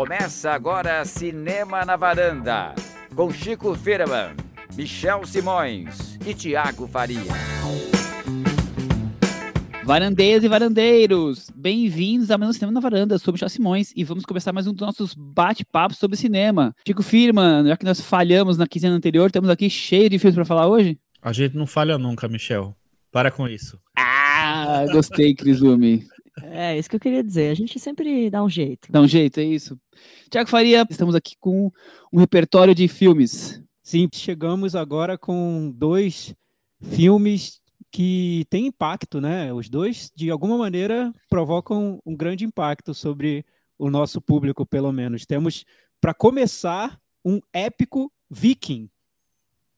Começa agora Cinema na Varanda, com Chico Firman, Michel Simões e Tiago Faria. Varandeiras e varandeiros, bem-vindos a mais um Cinema na Varanda, sobre Michel Simões, e vamos começar mais um dos nossos bate-papos sobre cinema. Chico Firman, já que nós falhamos na quinzena anterior, estamos aqui cheio de filmes para falar hoje? A gente não falha nunca, Michel. Para com isso. Ah, gostei, Cris Lume. É, isso que eu queria dizer. A gente sempre dá um jeito. Dá um jeito, é isso. Tiago Faria, estamos aqui com um repertório de filmes. Sim, chegamos agora com dois filmes que têm impacto, né? Os dois, de alguma maneira, provocam um grande impacto sobre o nosso público, pelo menos. Temos, para começar, um épico viking. O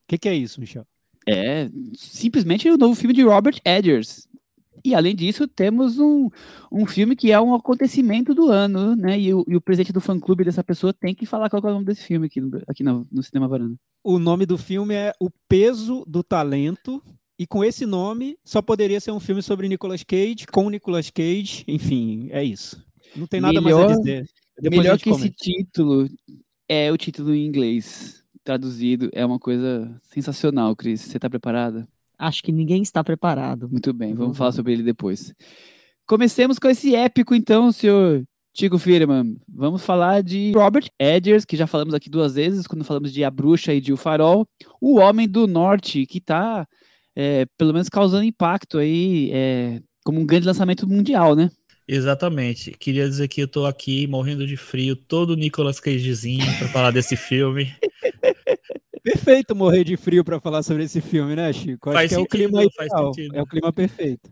que, que é isso, Michel? É simplesmente o novo filme de Robert Eggers, e além disso, temos um, um filme que é um acontecimento do ano, né? E o, e o presidente do fã clube dessa pessoa tem que falar qual é o nome desse filme aqui, no, aqui no, no Cinema Varanda. O nome do filme é O Peso do Talento. E com esse nome, só poderia ser um filme sobre Nicolas Cage, com Nicolas Cage, enfim, é isso. Não tem nada melhor, mais a dizer. Depois melhor que comenta. esse título é o título em inglês, traduzido. É uma coisa sensacional, Cris. Você está preparada? Acho que ninguém está preparado. Muito bem, vamos uhum. falar sobre ele depois. Comecemos com esse épico, então, senhor Tico Firman. Vamos falar de Robert Edgers, que já falamos aqui duas vezes, quando falamos de A Bruxa e de O Farol. O Homem do Norte, que está, é, pelo menos, causando impacto aí, é, como um grande lançamento mundial, né? Exatamente. Queria dizer que eu tô aqui morrendo de frio, todo Nicolas Cagezinho para falar desse filme. Perfeito morrer de frio para falar sobre esse filme, né, Chico? Acho faz que sentido, é o clima ideal, é o clima perfeito.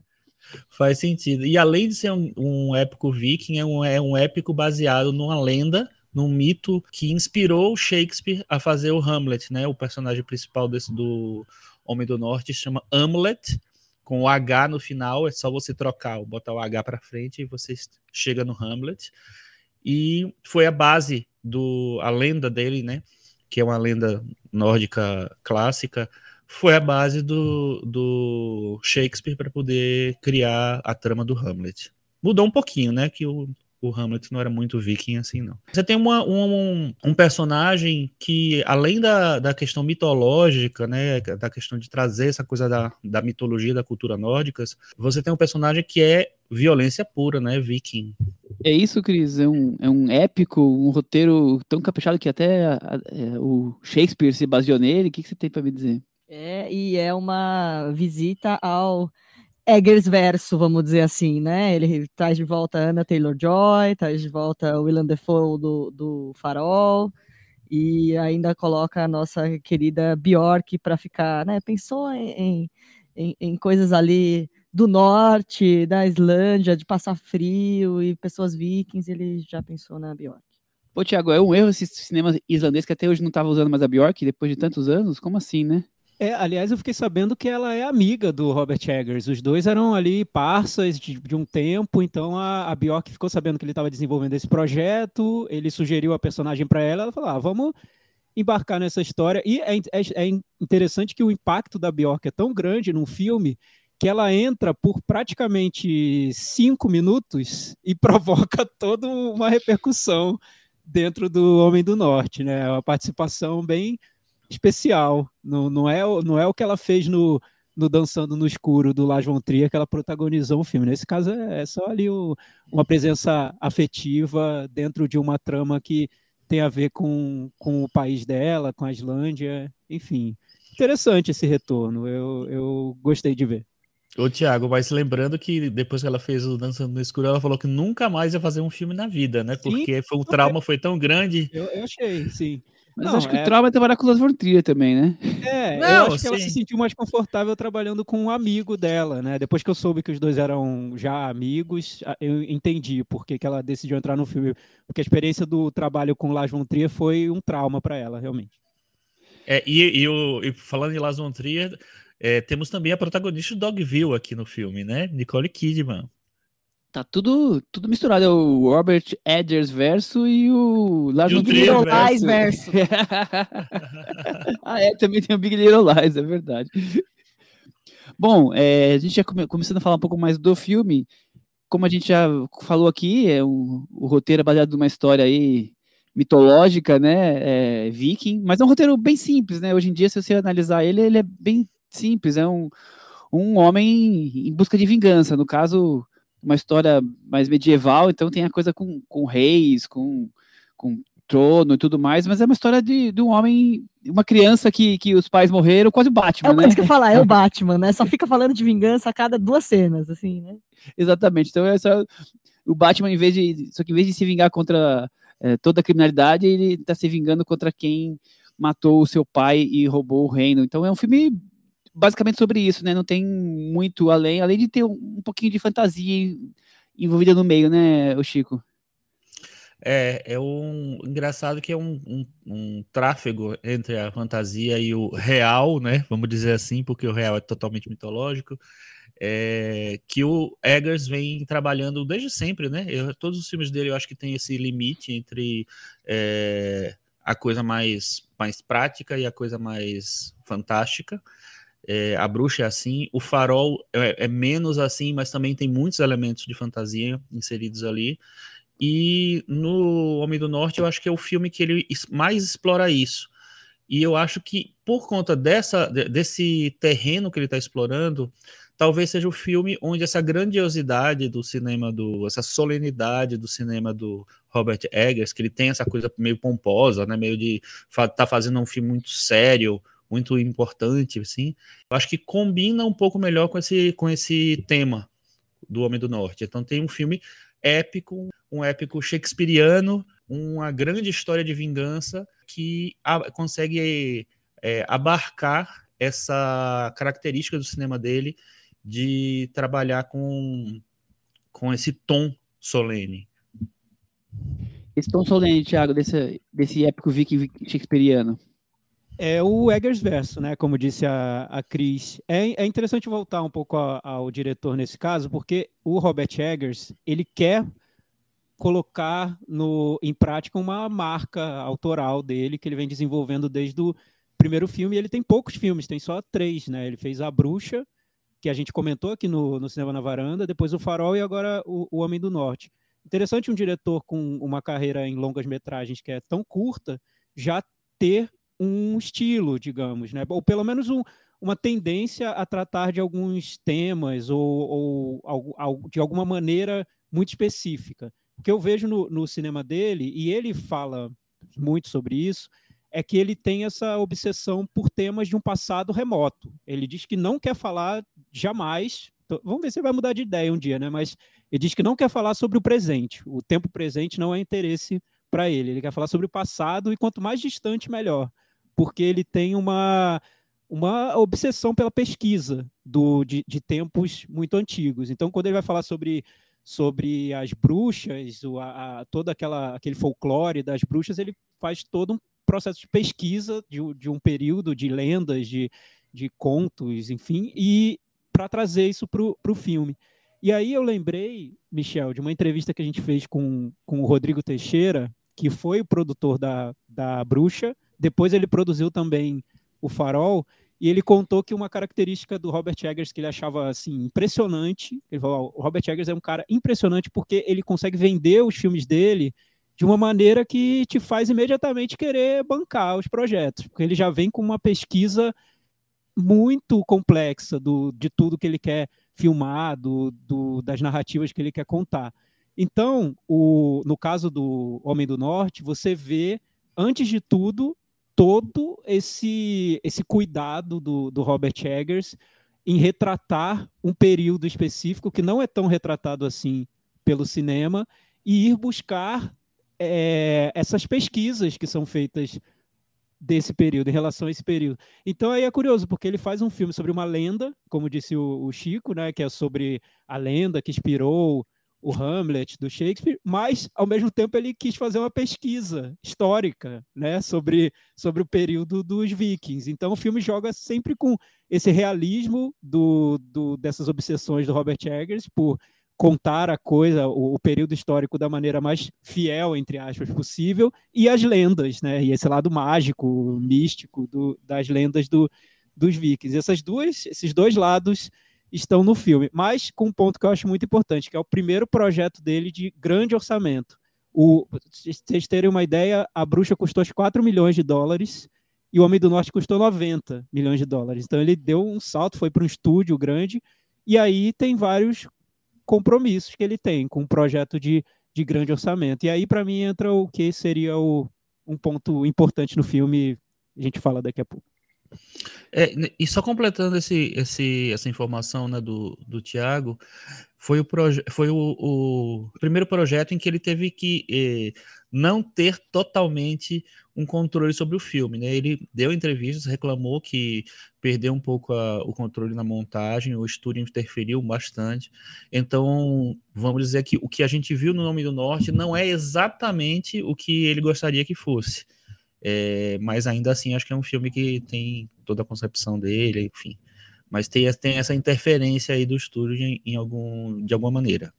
Faz sentido. E além de ser um, um épico viking, é um, é um épico baseado numa lenda, num mito que inspirou Shakespeare a fazer o Hamlet, né? O personagem principal desse do Homem do Norte se chama Hamlet, com o H no final, é só você trocar, botar o H para frente e você chega no Hamlet. E foi a base do a lenda dele, né? Que é uma lenda nórdica clássica, foi a base do, do Shakespeare para poder criar a trama do Hamlet. Mudou um pouquinho, né? Que o, o Hamlet não era muito viking assim, não. Você tem uma, um, um personagem que, além da, da questão mitológica, né, da questão de trazer essa coisa da, da mitologia, da cultura nórdicas, você tem um personagem que é violência pura, né, viking. É isso, Cris, é um, é um épico, um roteiro tão caprichado que até a, a, é, o Shakespeare se baseou nele. O que, que você tem para me dizer? É, e é uma visita ao Eggers verso, vamos dizer assim, né? Ele traz de volta Anna Taylor-Joy, traz de volta Willem Dafoe do, do Farol, e ainda coloca a nossa querida Bjork para ficar, né? Pensou em, em, em, coisas ali do norte, da Islândia, de passar frio e pessoas vikings, ele já pensou na Bjork. Pô, Tiago, é um erro esse cinema islandês que até hoje não estava usando mais a Bjork depois de tantos anos? Como assim, né? É, aliás, eu fiquei sabendo que ela é amiga do Robert Eggers. Os dois eram ali parças de, de um tempo, então a, a Bjork ficou sabendo que ele estava desenvolvendo esse projeto, ele sugeriu a personagem para ela, ela falou: ah, vamos embarcar nessa história. E é, é, é, interessante que o impacto da Bjork é tão grande num filme que ela entra por praticamente cinco minutos e provoca toda uma repercussão dentro do Homem do Norte, né? É uma participação bem especial. Não, não, é, não é o que ela fez no, no Dançando no Escuro do Lars von Trier que ela protagonizou o filme. Nesse caso é, é só ali o, uma presença afetiva dentro de uma trama que tem a ver com, com o país dela, com a Islândia, enfim. Interessante esse retorno, eu, eu gostei de ver. Ô, Thiago, mas lembrando que depois que ela fez o Dançando no Escuro, ela falou que nunca mais ia fazer um filme na vida, né? Porque sim, foi, o trauma foi tão grande. Eu, eu achei, sim. Mas não, acho que é... o trauma é trabalhar com os von Trier também, né? É, não, eu acho sim. que ela se sentiu mais confortável trabalhando com um amigo dela, né? Depois que eu soube que os dois eram já amigos, eu entendi por que, que ela decidiu entrar no filme. Porque a experiência do trabalho com Lars von Trier foi um trauma para ela, realmente. É, e, e, o, e falando em Lars von Trier, é, temos também a protagonista do Dogville aqui no filme, né? Nicole Kidman. Tá tudo, tudo misturado. É o Robert Edgers verso e o Lars Big Little Lies verso. ah, é, também tem o Big Little Lies, é verdade. Bom, é, a gente já come, começando a falar um pouco mais do filme. Como a gente já falou aqui, é o, o roteiro é baseado numa história aí mitológica, né, é, viking, mas é um roteiro bem simples, né, hoje em dia, se você analisar ele, ele é bem simples, é um, um homem em busca de vingança, no caso, uma história mais medieval, então tem a coisa com, com reis, com, com trono e tudo mais, mas é uma história de, de um homem, uma criança que, que os pais morreram, quase o Batman, é né? É que eu falar, é o Batman, né? Só fica falando de vingança a cada duas cenas, assim, né? Exatamente, então é só o Batman, em vez de, só que em vez de se vingar contra é, toda a criminalidade, ele está se vingando contra quem matou o seu pai e roubou o reino. Então é um filme basicamente sobre isso, né? Não tem muito além, além de ter um, um pouquinho de fantasia envolvida no meio, né, o Chico? É, é um engraçado que é um, um, um, tráfego entre a fantasia e o real, né? Vamos dizer assim, porque o real é totalmente mitológico é, que o Eggers vem trabalhando desde sempre, né? Eu, todos os filmes dele eu acho que tem esse limite entre é, a coisa mais, mais prática e a coisa mais fantástica. É, a bruxa é assim, o farol é, é, menos assim, mas também tem muitos elementos de fantasia inseridos ali. E no Homem do Norte eu acho que é o filme que ele mais explora isso. E eu acho que por conta dessa, desse terreno que ele está explorando, talvez seja o filme onde essa grandiosidade do cinema do essa solenidade do cinema do Robert Eggers, que ele tem essa coisa meio pomposa, né, meio de tá fazendo um filme muito sério, muito importante, assim. Eu acho que combina um pouco melhor com esse com esse tema do Homem do Norte. Então tem um filme épico, um épico shakespeariano, uma grande história de vingança que a, consegue é, abarcar essa característica do cinema dele de trabalhar com, com esse tom solene. Esse tom solene, Thiago, desse, desse épico viking shakespeariano. É o Eggers verso, né? Como disse a, a Cris. É, é interessante voltar um pouco ao, ao diretor nesse caso, porque o Robert Eggers ele quer colocar no, em prática uma marca autoral dele que ele vem desenvolvendo desde o primeiro filme. Ele tem poucos filmes, tem só três, né? Ele fez A Bruxa, que a gente comentou aqui no, no Cinema na Varanda, depois o Farol e agora o, o Homem do Norte. Interessante um diretor com uma carreira em longas metragens que é tão curta já ter um estilo, digamos, né? ou pelo menos um, uma tendência a tratar de alguns temas ou, ou, de alguma maneira muito específica. O que eu vejo no, no cinema dele, e ele fala muito sobre isso, é que ele tem essa obsessão por temas de um passado remoto. Ele diz que não quer falar jamais. Vamos ver se vai mudar de ideia um dia, né? Mas ele diz que não quer falar sobre o presente. O tempo presente não é interesse para ele. Ele quer falar sobre o passado e quanto mais distante, melhor. Porque ele tem uma, uma obsessão pela pesquisa do, de, de tempos muito antigos. Então, quando ele vai falar sobre sobre as bruxas, a, a, todo aquela, aquele folclore das bruxas, ele faz todo um processo de pesquisa de, de um período de lendas, de, de contos, enfim, e para trazer isso para o filme. E aí eu lembrei, Michel, de uma entrevista que a gente fez com, com o Rodrigo Teixeira, que foi o produtor da, da Bruxa, depois ele produziu também o Farol, e ele contou que uma característica do Robert Eggers que ele achava assim impressionante, ele falou, o Robert Eggers é um cara impressionante porque ele consegue vender os filmes dele de uma maneira que te faz imediatamente querer bancar os projetos, porque ele já vem com uma pesquisa muito complexa do, de tudo que ele quer filmar, do, do, das narrativas que ele quer contar. Então, o, no caso do Homem do Norte, você vê, antes de tudo, todo esse, esse cuidado do, do Robert Eggers em retratar um período específico que não é tão retratado assim pelo cinema e ir buscar é, essas pesquisas que são feitas desse período, em relação a esse período. Então aí é curioso, porque ele faz um filme sobre uma lenda, como disse o, o Chico, né, que é sobre a lenda que inspirou o Hamlet do Shakespeare, mas ao mesmo tempo ele quis fazer uma pesquisa histórica, né, sobre, sobre o período dos vikings. Então o filme joga sempre com esse realismo do, do dessas obsessões do Robert Eggers por contar a coisa, o, o, período histórico da maneira mais fiel, entre aspas, possível, e as lendas, né? E esse lado mágico, místico do, das lendas do, dos vikings. Essas duas, esses dois lados estão no filme, mas com um ponto que eu acho muito importante, que é o primeiro projeto dele de grande orçamento. O, vocês terem uma ideia, a bruxa custou 4 milhões de dólares e o Homem do Norte custou 90 milhões de dólares. Então ele deu um salto, foi para um estúdio grande, e aí tem vários compromissos que ele tem com um projeto de, de grande orçamento. E aí, para mim, entra o que seria o, um ponto importante no filme, a gente fala daqui a pouco. É, e só completando esse, esse, essa informação né, do, do Tiago, foi, o, foi o, o, primeiro projeto em que ele teve que eh, não ter totalmente um controle sobre o filme. Né? Ele deu entrevistas, reclamou que perdeu um pouco a, o controle na montagem, o estúdio interferiu bastante. Então, vamos dizer que o que a gente viu no Nome do Norte não é exatamente o que ele gostaria que fosse. É, mas ainda assim, acho que é um filme que tem toda a concepção dele, enfim. Mas tem, tem essa interferência aí do estúdio em, em algum, de alguma maneira.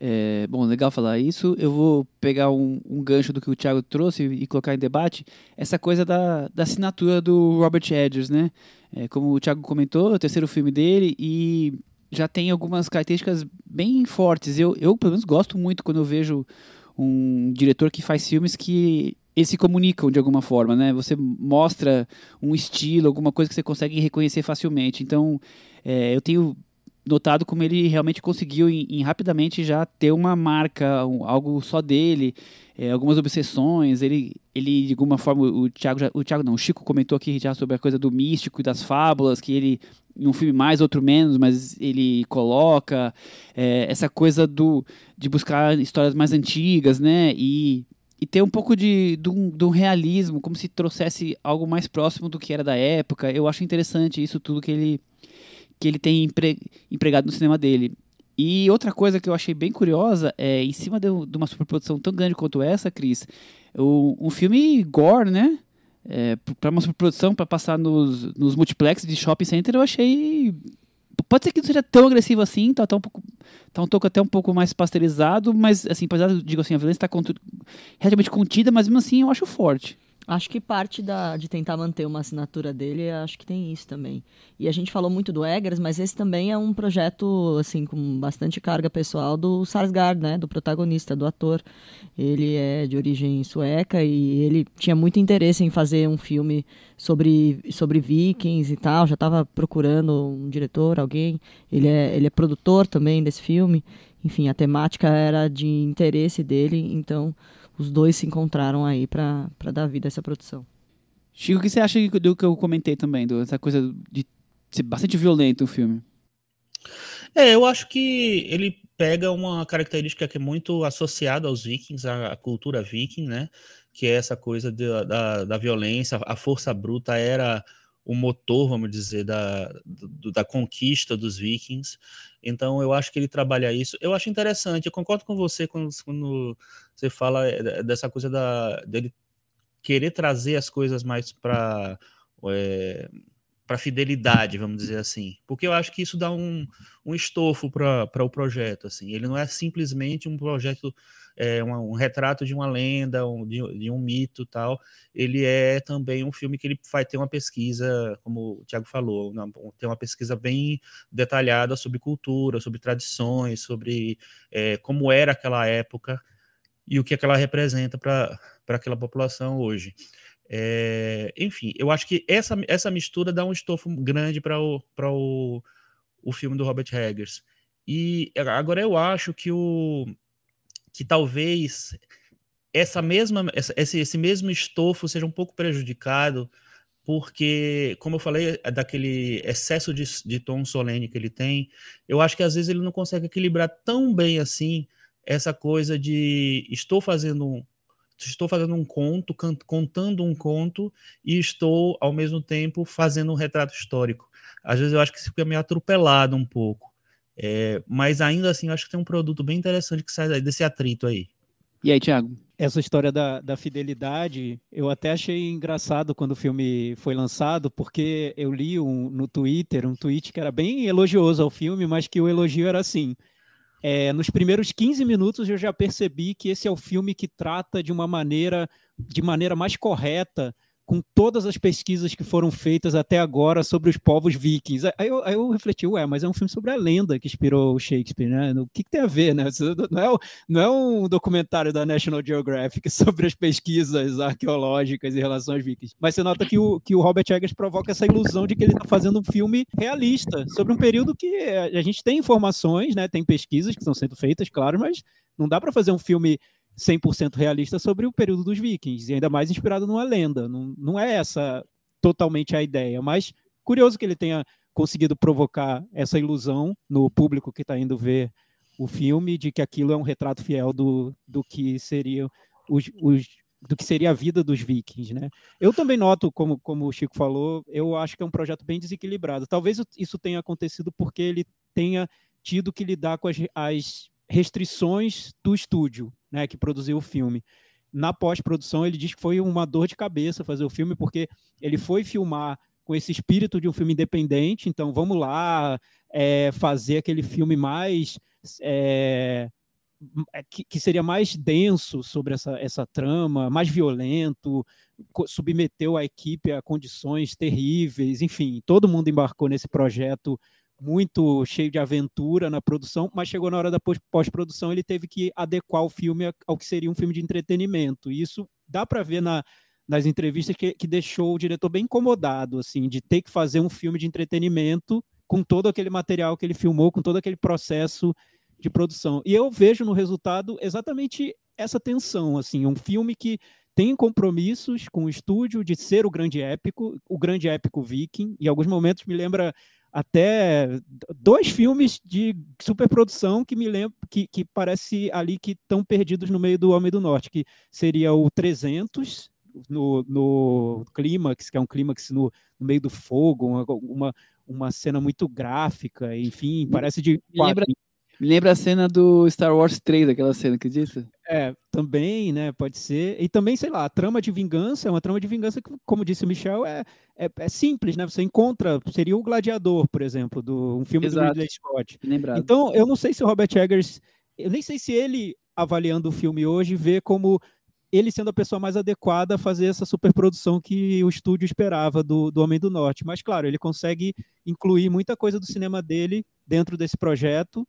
É, bom, legal falar isso. Eu vou pegar um, um, gancho do que o Thiago trouxe e, colocar em debate essa coisa da, da assinatura do Robert Edgers, né? É, como o Thiago comentou, é o terceiro filme dele e já tem algumas características bem fortes. Eu, eu pelo menos, gosto muito quando eu vejo um diretor que faz filmes que eles se comunicam de alguma forma, né? Você mostra um estilo, alguma coisa que você consegue reconhecer facilmente. Então, é, eu tenho notado como ele realmente conseguiu em, em rapidamente já ter uma marca, um, algo só dele, é, algumas obsessões. Ele, ele de alguma forma, o Thiago, já, o Thiago não, o Chico comentou aqui já sobre a coisa do místico e das fábulas, que ele um filme mais, outro menos, mas ele coloca é, essa coisa do de buscar histórias mais antigas, né? E, e ter um pouco de, de, um, de um realismo, como se trouxesse algo mais próximo do que era da época. Eu acho interessante isso tudo que ele que ele tem empre, empregado no cinema dele. E outra coisa que eu achei bem curiosa é, em cima de, de uma superprodução tão grande quanto essa, Cris, o, um filme gore, né? É, para uma superprodução, para passar nos, nos multiplex de shopping center, eu achei. Pode ser que não seja tão agressivo assim, tá, tá, um pouco, tá um toque até um pouco mais pasteurizado, mas, assim, apesar digo assim, a violência está relativamente contida, mas mesmo assim eu acho forte. Acho que parte da, de tentar manter uma assinatura dele, acho que tem isso também. E a gente falou muito do Eggers, mas esse também é um projeto, assim, com bastante carga pessoal do Sarsgaard, né? Do protagonista, do ator. Ele é de origem sueca e ele tinha muito interesse em fazer um filme sobre, sobre vikings e tal. Já estava procurando um diretor, alguém. Ele é, ele é produtor também desse filme. Enfim, a temática era de interesse dele, então os dois se encontraram aí para dar vida a essa produção. Chico, o que você acha do que eu comentei também, dessa coisa de ser bastante violento o filme? É, eu acho que ele pega uma característica que é muito associada aos vikings, à cultura viking, né? Que é essa coisa de, da, da violência, a força bruta era o motor, vamos dizer, da, da conquista dos vikings. Então, eu acho que ele trabalha isso. Eu acho interessante, eu concordo com você quando, quando você fala eh, dessa coisa da, dele querer trazer as coisas mais para é, para fidelidade, vamos dizer assim, porque eu acho que isso dá um, um estofo para o projeto, assim. Ele não é simplesmente um projeto, é, um, retrato de uma lenda, um, de, de, um mito, tal. Ele é também um filme que ele vai ter uma pesquisa, como o Tiago falou, uma, tem uma pesquisa bem detalhada sobre cultura, sobre tradições, sobre é, como era aquela época e o que, é que ela representa para aquela população hoje. É, enfim, eu acho que essa, essa mistura dá um estofo grande para o, o, o filme do Robert Eggers. E agora eu acho que o que talvez essa mesma esse, esse mesmo estofo seja um pouco prejudicado porque, como eu falei, é daquele excesso de, de tom solene que ele tem, eu acho que às vezes ele não consegue equilibrar tão bem assim essa coisa de estou fazendo estou fazendo um conto, contando um conto e estou, ao mesmo tempo, fazendo um retrato histórico. Às vezes eu acho que fica meio atropelado um pouco. É, mas ainda assim, eu acho que tem um produto bem interessante que sai desse atrito aí. E aí, Thiago? Essa história da, da fidelidade, eu até achei engraçado quando o filme foi lançado, porque eu li um, no Twitter um tweet que era bem elogioso ao filme, mas que o elogio era assim: é, nos primeiros 15 minutos eu já percebi que esse é o filme que trata de uma maneira, de maneira mais correta com todas as pesquisas que foram feitas até agora sobre os povos vikings. Aí eu, aí eu refleti, ué, mas é um filme sobre a lenda que inspirou o Shakespeare, né? O que, que tem a ver, né? Não é, não é um documentário da National Geographic sobre as pesquisas arqueológicas em relação aos vikings. Mas você nota que o, que o Robert Eggers provoca essa ilusão de que ele está fazendo um filme realista sobre um período que a gente tem informações, né? Tem pesquisas que estão sendo feitas, claro, mas não dá para fazer um filme 100% realista sobre o período dos vikings, e ainda mais inspirado numa lenda. Não, não é essa totalmente a ideia, mas curioso que ele tenha conseguido provocar essa ilusão no público que está indo ver o filme de que aquilo é um retrato fiel do, do que seria os, os do que seria a vida dos vikings, né? Eu também noto, como, como o Chico falou, eu acho que é um projeto bem desequilibrado. Talvez isso tenha acontecido porque ele tenha tido que lidar com as, as restrições do estúdio, né, que produziu o filme. Na pós-produção, ele diz que foi uma dor de cabeça fazer o filme, porque ele foi filmar com esse espírito de um filme independente, então vamos lá é, fazer aquele filme mais. É, é que, que, seria mais denso sobre essa, essa trama, mais violento, submeteu a equipe a condições terríveis, enfim, todo mundo embarcou nesse projeto muito cheio de aventura na produção, mas chegou na hora da pós-produção, ele teve que adequar o filme ao que seria um filme de entretenimento. E isso dá para ver na, nas entrevistas que, que deixou o diretor bem incomodado, assim, de ter que fazer um filme de entretenimento com todo aquele material que ele filmou, com todo aquele processo de produção. E eu vejo no resultado exatamente essa tensão, assim, um filme que tem compromissos com o estúdio de ser o grande épico, o grande épico viking, em alguns momentos me lembra até dois filmes de superprodução que me lembro que, que parece ali que estão perdidos no meio do Homem do Norte, que seria o 300 no, no clímax, que é um clímax no, no meio do fogo, uma, uma, uma cena muito gráfica, enfim, parece de me lembra a cena do Star Wars 3, aquela cena, acredita? É, também, né? Pode ser. E também, sei lá, a trama de vingança é uma trama de vingança que, como disse o Michel, é, é, é simples, né? Você encontra, seria o Gladiador, por exemplo, do um filme Exato. do Ridley Scott. Lembrado. Então, eu não sei se o Robert Eggers, eu nem sei se ele, avaliando o filme hoje, vê como ele sendo a pessoa mais adequada a fazer essa superprodução que o estúdio esperava do, do Homem do Norte. Mas, claro, ele consegue incluir muita coisa do cinema dele dentro desse projeto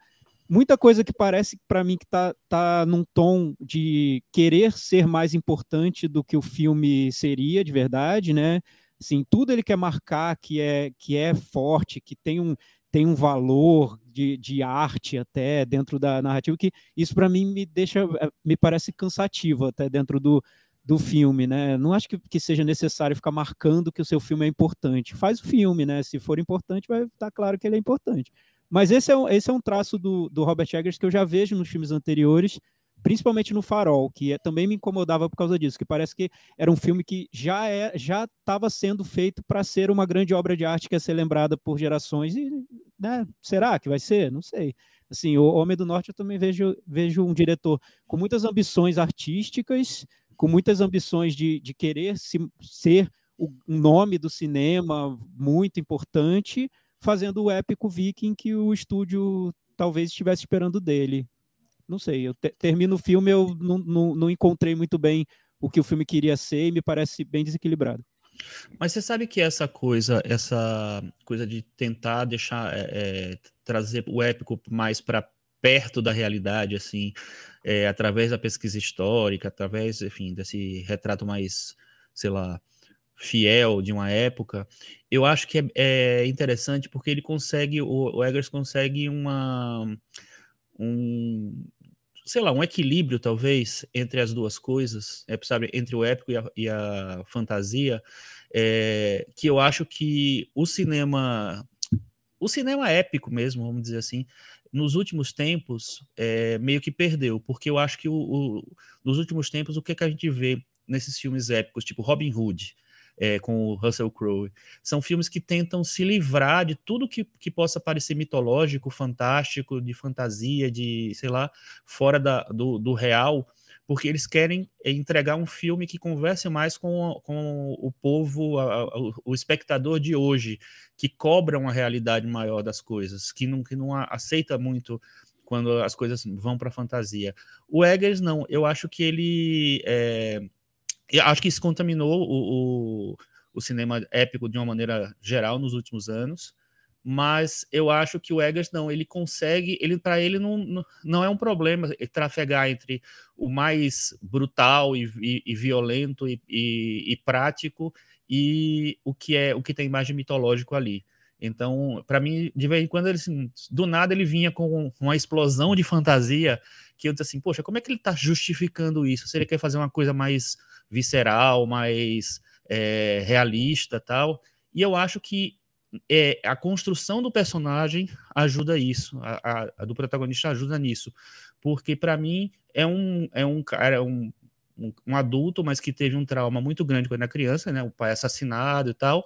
muita coisa que parece para mim que tá, tá num tom de querer ser mais importante do que o filme seria de verdade, né? Assim, tudo ele quer marcar que é que é forte, que tem um tem um valor de, de arte até dentro da narrativa que isso para mim me deixa eh, me parece cansativo até dentro do, do filme, né? Não acho que, que seja necessário ficar marcando que o seu filme é importante. Faz o filme, né? Se for importante, vai estar tá claro que ele é importante. Mas esse é um, esse é um traço do, do Robert Eggers que eu já vejo nos filmes anteriores, principalmente no Farol, que é, também me incomodava por causa disso, que parece que era um filme que já é, já estava sendo feito para ser uma grande obra de arte que ia ser lembrada por gerações e, né, será que vai ser? Não sei. Assim, o Homem do Norte eu também vejo, vejo um diretor com muitas ambições artísticas, com muitas ambições de, de querer se, ser o nome do cinema muito importante, fazendo o épico viking que o estúdio talvez estivesse esperando dele. Não sei, eu te, termino o filme, eu não, não, não encontrei muito bem o que o filme queria ser e me parece bem desequilibrado. Mas você sabe que essa coisa, essa coisa de tentar deixar é, é, trazer o épico mais para perto da realidade, assim, é, através da pesquisa histórica, através, enfim, desse retrato mais, sei lá, fiel de uma época, eu acho que é, é interessante porque ele consegue, o, o Eggers consegue uma, um, sei lá, um equilíbrio talvez entre as duas coisas, é, sabe, entre o épico e a, e a fantasia, é, que eu acho que o cinema, o cinema épico mesmo, vamos dizer assim, nos últimos tempos é, meio que perdeu, porque eu acho que o, o, nos últimos tempos o que, é que a gente vê nesses filmes épicos, tipo Robin Hood, é, com o Russell Crowe. São filmes que tentam se livrar de tudo que, que possa parecer mitológico, fantástico, de fantasia, de, sei lá, fora da, do, do real, porque eles querem entregar um filme que converse mais com, com o povo, a, a, o espectador de hoje, que cobra uma realidade maior das coisas, que não, que não aceita muito quando as coisas vão para a fantasia. O Eggers, não, eu acho que ele. É, E acho que isso contaminou o, o, o cinema épico de uma maneira geral nos últimos anos mas eu acho que o Eggers não, ele consegue, ele para ele não, não é um problema trafegar entre o mais brutal e, e, e violento e, e, prático e o que é o que tem mais de mitológico ali. Então, para mim, de vez em quando ele assim, do nada ele vinha com uma explosão de fantasia que eu disse assim, poxa, como é que ele está justificando isso? Se ele quer fazer uma coisa mais visceral, mais é, realista, tal. E eu acho que é, a construção do personagem ajuda isso, a, a, a do protagonista ajuda nisso, porque para mim é um, é um cara, um, um, um, adulto, mas que teve um trauma muito grande quando era criança, né? O pai assassinado e tal,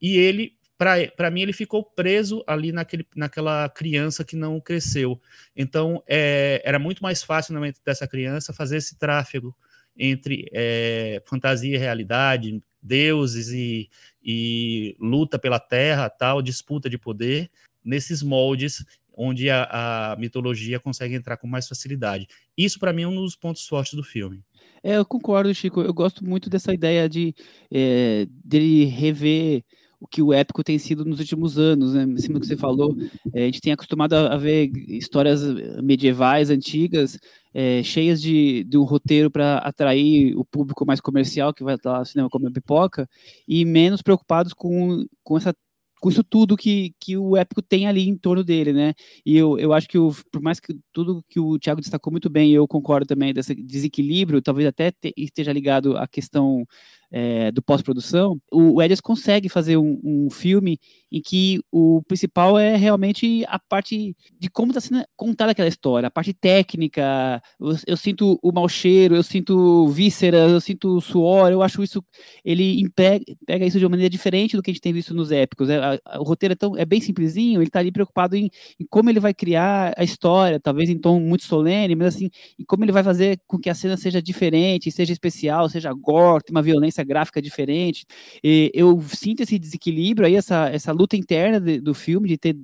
e ele, para mim, ele ficou preso ali naquele, naquela criança que não cresceu. Então, é, era muito mais fácil na mente dessa criança fazer esse tráfego entre é, fantasia e realidade, deuses e, e luta pela terra, tal, disputa de poder, nesses moldes onde a, a mitologia consegue entrar com mais facilidade. Isso, para mim, é um dos pontos fortes do filme. É, eu concordo, Chico. Eu gosto muito dessa ideia de é, dele rever o que o épico tem sido nos últimos anos, né? Em cima do que você falou, é, a gente tem acostumado a, ver histórias medievais, antigas, é, cheias de, de um roteiro para atrair o público mais comercial que vai lá no cinema comer pipoca, e menos preocupados com, com essa com isso tudo que, que o épico tem ali em torno dele, né? E eu, eu acho que, o, por mais que tudo que o Thiago destacou muito bem, eu concordo também desse desequilíbrio, talvez até te, esteja ligado à questão é, do pós-produção, o, o consegue fazer um, um, filme em que o principal é realmente a parte de como está sendo contada aquela história, a parte técnica. Eu, eu, sinto o mau cheiro, eu sinto vísceras, eu sinto suor. Eu acho isso. Ele pega, isso de uma maneira diferente do que a gente tem visto nos épicos. É, a, a, o roteiro é, tão, é bem simplesinho, ele está ali preocupado em, em, como ele vai criar a história, talvez em tom muito solene, mas assim, em como ele vai fazer com que a cena seja diferente, seja especial, seja gore, uma violência gráfica diferente. E eu sinto esse desequilíbrio aí, essa, essa luta interna de, do filme, de ter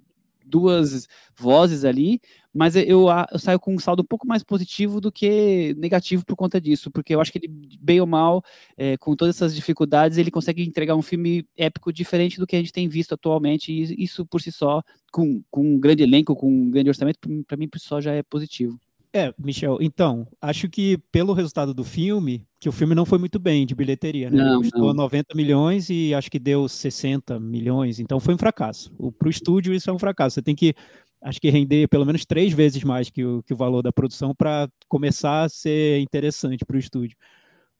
duas vozes ali, mas eu, eu, saio com um saldo um pouco mais positivo do que negativo por conta disso, porque eu acho que ele, bem ou mal, é, com todas essas dificuldades, ele consegue entregar um filme épico diferente do que a gente tem visto atualmente, e isso por si só, com, com um grande elenco, com um grande orçamento, para mim por si só já é positivo. É, Michel, então, acho que pelo resultado do filme, que o filme não foi muito bem de bilheteria, né? Não, Custou não. 90 milhões e acho que deu 60 milhões, então foi um fracasso. Para o estúdio isso é um fracasso. Você tem que, acho que render pelo menos três vezes mais que o, que o valor da produção para começar a ser interessante para o estúdio.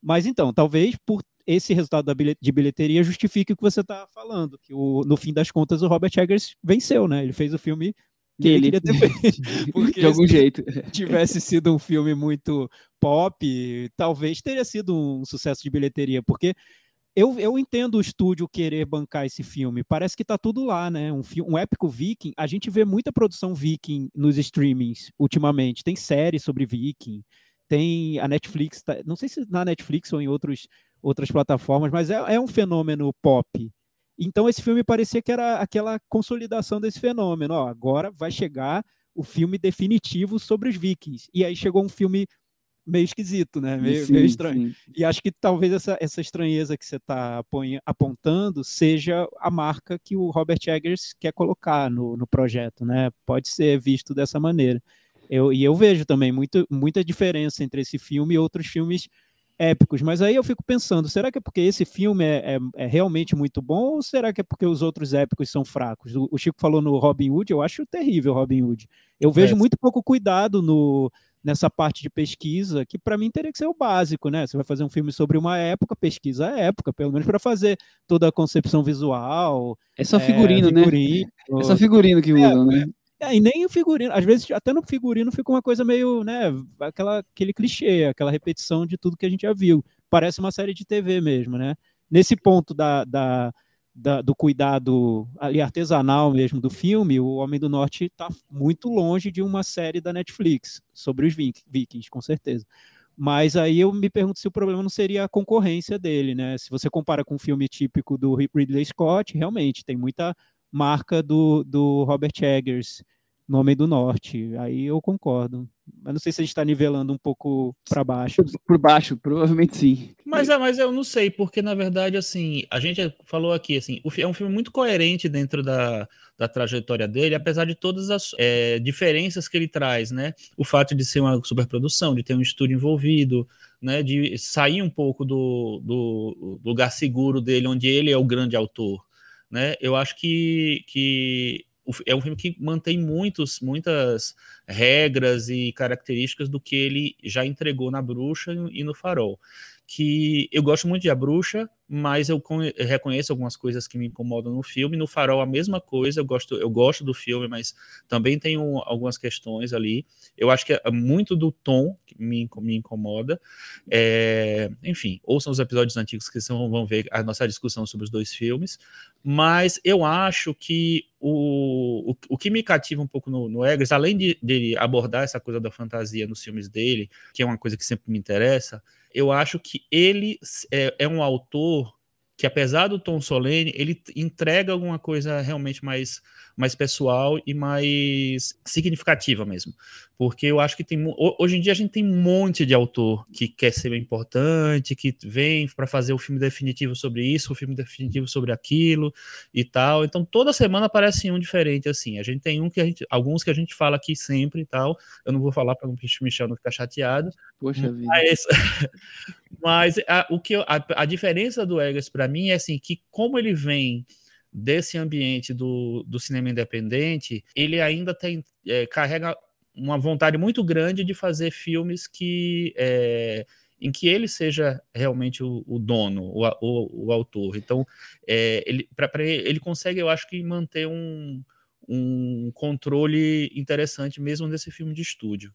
Mas então, talvez por esse resultado de bilheteria justifique o que você está falando, que o, no fim das contas o Robert Eggers venceu, né? Ele fez o filme que ele queria ter feito. Porque de algum jeito. tivesse sido um filme muito pop, talvez teria sido um sucesso de bilheteria, porque eu, eu entendo o estúdio querer bancar esse filme. Parece que tá tudo lá, né? Um, um épico viking. A gente vê muita produção viking nos streamings ultimamente. Tem séries sobre viking. Tem a Netflix, tá, não sei se na Netflix ou em outros, outras plataformas, mas é, é um fenômeno pop. Então esse filme parecia que era aquela consolidação desse fenômeno. Ó, agora vai chegar o filme definitivo sobre os vikings. E aí chegou um filme meio esquisito, né? Meio, sim, meio estranho. Sim. E acho que talvez essa, essa estranheza que você está apontando seja a marca que o Robert Eggers quer colocar no, no projeto, né? Pode ser visto dessa maneira. Eu, e eu vejo também muito, muita diferença entre esse filme e outros filmes épicos. Mas aí eu fico pensando, será que é porque esse filme é, é, é, realmente muito bom ou será que é porque os outros épicos são fracos? O, o Chico falou no Robin Hood, eu acho terrível Robin Hood. Eu vejo é. muito pouco cuidado no, nessa parte de pesquisa, que para mim teria que ser o básico, né? Você vai fazer um filme sobre uma época, pesquisa a época, pelo menos para fazer toda a concepção visual. É só figurino, é, figurino né? É só figurino que é, usam, né? É, e nem o figurino, às vezes até no figurino fica uma coisa meio, né, aquela, aquele clichê, aquela repetição de tudo que a gente já viu. Parece uma série de TV mesmo, né? Nesse ponto da, da, da do cuidado ali artesanal mesmo do filme, o Homem do Norte está muito longe de uma série da Netflix sobre os vikings, com certeza. Mas aí eu me pergunto se o problema não seria a concorrência dele, né? Se você compara com um filme típico do Ridley Scott, realmente tem muita marca do, do Robert Eggers no Homem do Norte. Aí eu concordo. Mas não sei se a gente está nivelando um pouco para baixo. Por baixo, provavelmente sim. Mas, é, mas eu não sei, porque na verdade, assim, a gente falou aqui, assim, é um filme muito coerente dentro da, da trajetória dele, apesar de todas as é, diferenças que ele traz, né? O fato de ser uma superprodução, de ter um estúdio envolvido, né? De sair um pouco do, do lugar seguro dele, onde ele é o grande autor, né? Eu acho que, que é um filme que mantém muitos, muitas regras e características do que ele já entregou na Bruxa e no Farol que eu gosto muito de A Bruxa, mas eu, reconheço algumas coisas que me incomodam no filme. No Farol, a mesma coisa, eu gosto, eu gosto do filme, mas também tenho algumas questões ali. Eu acho que é muito do tom que me, me incomoda. É, enfim, ouçam os episódios antigos que vocês vão ver a nossa discussão sobre os dois filmes. Mas eu acho que o, o, o que me cativa um pouco no, no Eggers, além de, de abordar essa coisa da fantasia nos filmes dele, que é uma coisa que sempre me interessa, eu acho que ele é, é um autor que apesar do tom solene, ele entrega alguma coisa realmente mais, mais pessoal e mais significativa mesmo. Porque eu acho que tem. Hoje em dia a gente tem um monte de autor que quer ser importante, que vem para fazer o filme definitivo sobre isso, o filme definitivo sobre aquilo e tal. Então toda semana aparece um diferente assim. A gente tem um que a gente, alguns que a gente fala aqui sempre e tal. Eu não vou falar para o Michel não ficar chateado. Poxa vida. Mas, mas a, o que eu, a, a diferença do Eggers para mim é assim que como ele vem desse ambiente do, do cinema independente, ele ainda tem é, carrega uma vontade muito grande de fazer filmes que é, em que ele seja realmente o, o dono, o, o, o, autor. Então, é, ele, pra, pra ele, ele consegue, eu acho que, manter um, um controle interessante mesmo nesse filme de estúdio.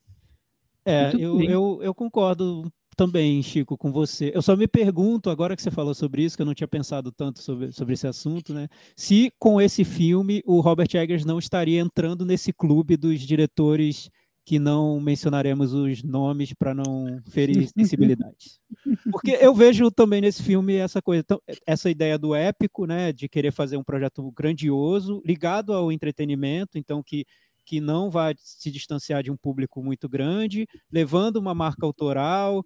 É, eu, eu, eu, concordo também, Chico, com você. Eu só me pergunto, agora que você falou sobre isso, que eu não tinha pensado tanto sobre, sobre esse assunto, né? Se com esse filme o Robert Eggers não estaria entrando nesse clube dos diretores que não mencionaremos os nomes para não ferir sensibilidades. Porque eu vejo também nesse filme essa coisa, essa ideia do épico, né, de querer fazer um projeto grandioso, ligado ao entretenimento, então que que não vai se distanciar de um público muito grande, levando uma marca autoral,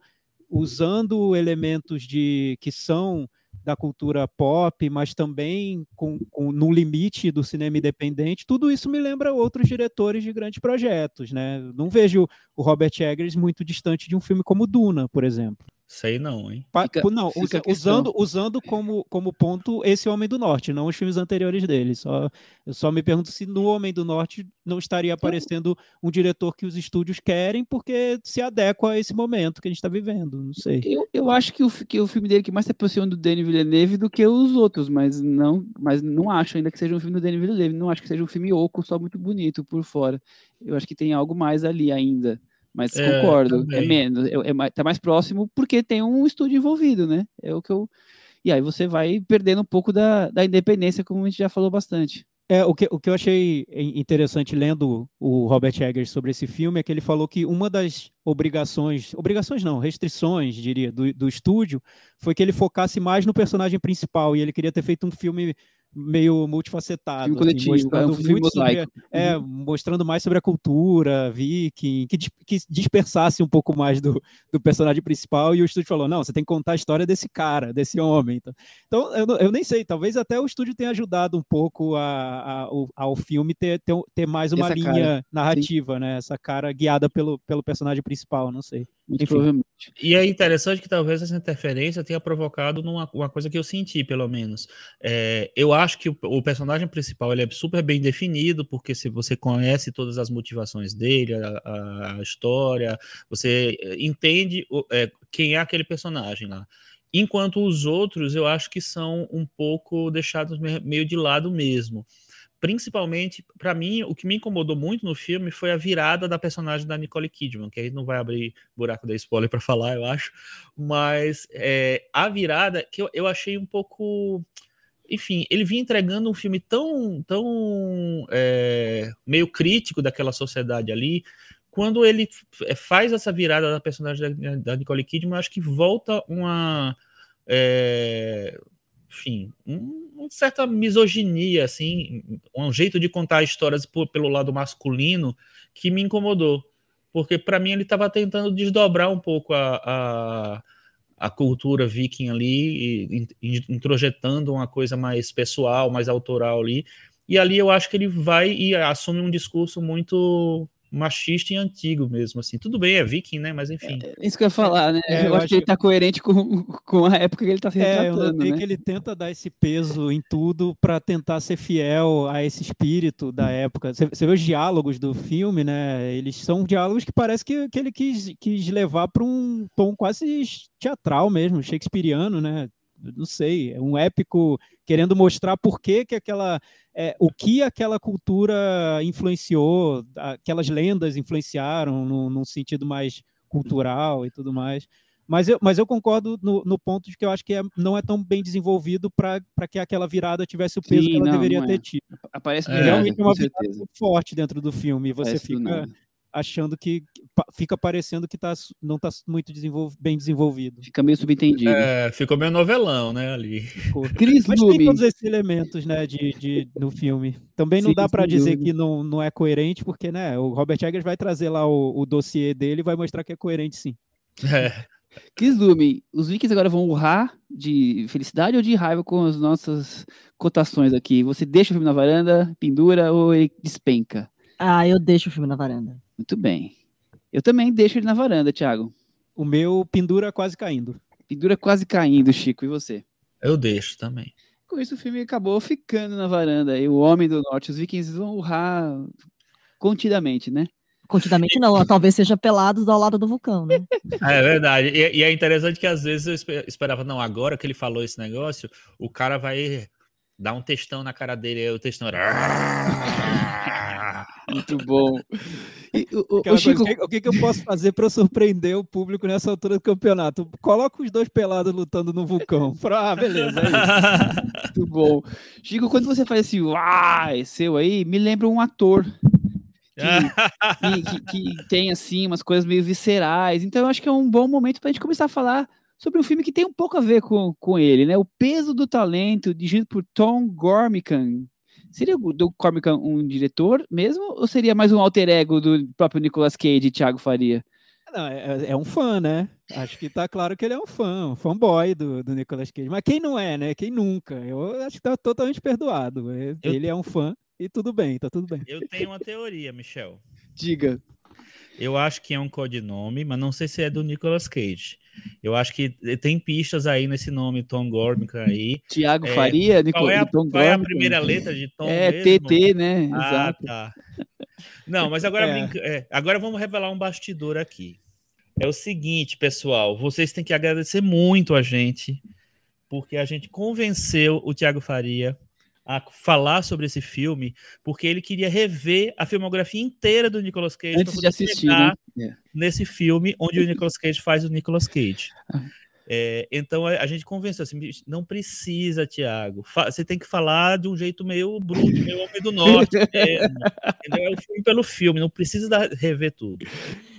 usando elementos de que são da cultura pop, mas também com, com, no limite do cinema independente, tudo isso me lembra outros diretores de grandes projetos, né? Não vejo o Robert Eggers muito distante de um filme como Duna, por exemplo. Sei não, hein? Pa, fica, não, fica usando, usando como, como ponto esse Homem do Norte, não os filmes anteriores dele. Só, eu só me pergunto se no Homem do Norte não estaria aparecendo um diretor que os estúdios querem, porque se adequa a esse momento que a gente está vivendo. Não sei. Eu, eu acho que o, que o filme dele que mais se aproxima do Denis Villeneuve do que os outros, mas não, mas não acho ainda que seja um filme do Denis Villeneuve. Não acho que seja um filme oco, só muito bonito por fora. Eu acho que tem algo mais ali ainda. Mas é, concordo, também. é menos, é, é, tá mais próximo porque tem um estúdio envolvido, né? É o que eu. E aí você vai perdendo um pouco da, da independência, como a gente já falou bastante. É, o que, o que eu achei interessante lendo o Robert Eggers sobre esse filme é que ele falou que uma das obrigações, obrigações não, restrições, diria, do, do estúdio, foi que ele focasse mais no personagem principal e ele queria ter feito um filme meio multifacetado. Filme coletivo, assim, mostrando, é um muito sobre, é, uhum. mostrando mais sobre a cultura viking, que, que dispersasse um pouco mais do, do personagem principal, e o estúdio falou, não, você tem que contar a história desse cara, desse homem. Então, então eu, eu nem sei, talvez até o estúdio tenha ajudado um pouco a, a, ao, ao filme ter, ter, ter mais uma Essa linha cara, narrativa, sim. né? Essa cara guiada pelo, pelo personagem principal, não sei. Muito provavelmente. E é interessante que talvez essa interferência tenha provocado numa, uma coisa que eu senti, pelo menos. É, eu acho que o, o, personagem principal ele é super bem definido, porque se você conhece todas as motivações dele, a, a história, você entende o, é, quem é aquele personagem lá. Enquanto os outros, eu acho que são um pouco deixados meio de lado mesmo principalmente, para mim, o que me incomodou muito no filme foi a virada da personagem da Nicole Kidman, que aí não vai abrir buraco da spoiler para falar, eu acho, mas é, a virada que eu, eu achei um pouco enfim, ele vinha entregando um filme tão, tão é, meio crítico daquela sociedade ali. Quando ele é, faz essa virada da personagem da, Nicole Kidman, acho que volta uma, é, enfim, um, uma certa misoginia, assim, um jeito de contar histórias por, pelo lado masculino que me incomodou. Porque para mim ele estava tentando desdobrar um pouco a, a, a cultura viking ali, introjetando uma coisa mais pessoal, mais autoral ali. E ali eu acho que ele vai e assume um discurso muito machista e antigo mesmo, assim. Tudo bem, é viking, né? Mas enfim. É, isso que eu ia falar, né? É, eu, eu, acho que ele tá coerente com, com a época que ele tá se retratando, É, eu notei né? que ele tenta dar esse peso em tudo para tentar ser fiel a esse espírito da época. Você, você vê os diálogos do filme, né? Eles são diálogos que parece que, que ele quis, quis levar para um tom quase teatral mesmo, shakespeariano, né? Não sei, é um épico querendo mostrar por que, que aquela é, o que aquela cultura influenciou, aquelas lendas influenciaram no, num sentido mais cultural e tudo mais. Mas eu, mas eu concordo no, no ponto de que eu acho que é, não é tão bem desenvolvido para que aquela virada tivesse o peso Sim, que ela não, deveria não é. ter tido. Aparece é, realmente uma virada forte dentro do filme. E você fica achando que fica parecendo que tá, não está muito desenvol, bem desenvolvido. Fica meio subentendido. É, ficou meio novelão, né, ali. Chris Mas tem todos esses elementos, né, de, de, no filme. Também não sim, dá para dizer que não, não é coerente, porque, né, o Robert Eggers vai trazer lá o, o dossiê dele e vai mostrar que é coerente, sim. É. Chris Lume, os Vikings agora vão urrar de felicidade ou de raiva com as nossas cotações aqui? Você deixa o filme na varanda, pendura ou despenca? Ah, eu deixo o filme na varanda. Muito bem. Eu também deixo ele na varanda, Thiago. O meu pendura quase caindo. Pendura quase caindo, Chico. E você? Eu deixo também. Com isso, o filme acabou ficando na varanda. E o Homem do Norte, os vikings vão urrar contidamente, né? Contidamente não, talvez seja pelados ao lado do vulcão, né? É verdade. E, e, é interessante que às vezes eu esperava, não, agora que ele falou esse negócio, o cara vai dar um textão na cara dele, aí o textão era. Muito bom. E, o, o, Chico... coisa, o, que, que, eu posso fazer para surpreender o público nessa altura do campeonato? Coloca os dois pelados lutando no vulcão. Ah, beleza. É Muito bom. Chico, quando você faz esse uai seu aí, me lembra um ator. Que, que, que, tem assim umas coisas meio viscerais. Então eu acho que é um bom momento para a gente começar a falar sobre um filme que tem um pouco a ver com, com ele, né? O Peso do Talento, dirigido por Tom Gormican, Seria o do Cormick um diretor mesmo, ou seria mais um alter ego do próprio Nicolas Cage e Thiago Faria? Não, é, é, um fã, né? Acho que tá claro que ele é um fã, um fanboy do, do Nicolas Cage. Mas quem não é, né? Quem nunca? Eu acho que tá totalmente perdoado. Ele é um fã e tudo bem, tá tudo bem. Eu tenho uma teoria, Michel. Diga. Eu acho que é um codinome, mas não sei se é do Nicolas Cage. Eu acho que tem pistas aí nesse nome Tom Gormican aí. Tiago é, Faria, qual, é a, Tom qual é a primeira letra de Tom É mesmo? TT, né? Ah, Exato. Tá. Não, mas agora, é. é, agora vamos revelar um bastidor aqui. É o seguinte, pessoal, vocês têm que agradecer muito a gente, porque a gente convenceu o Tiago Faria a falar sobre esse filme, porque ele queria rever a filmografia inteira do Nicolas Cage antes de assistir né? É. nesse filme onde o Nicolas Cage faz o Nicolas Cage. É, então a, a, gente convenceu assim, não precisa, Tiago. Você tem que falar de um jeito meio bruto, meio homem do norte. é, é o filme pelo filme, não precisa dar, rever tudo.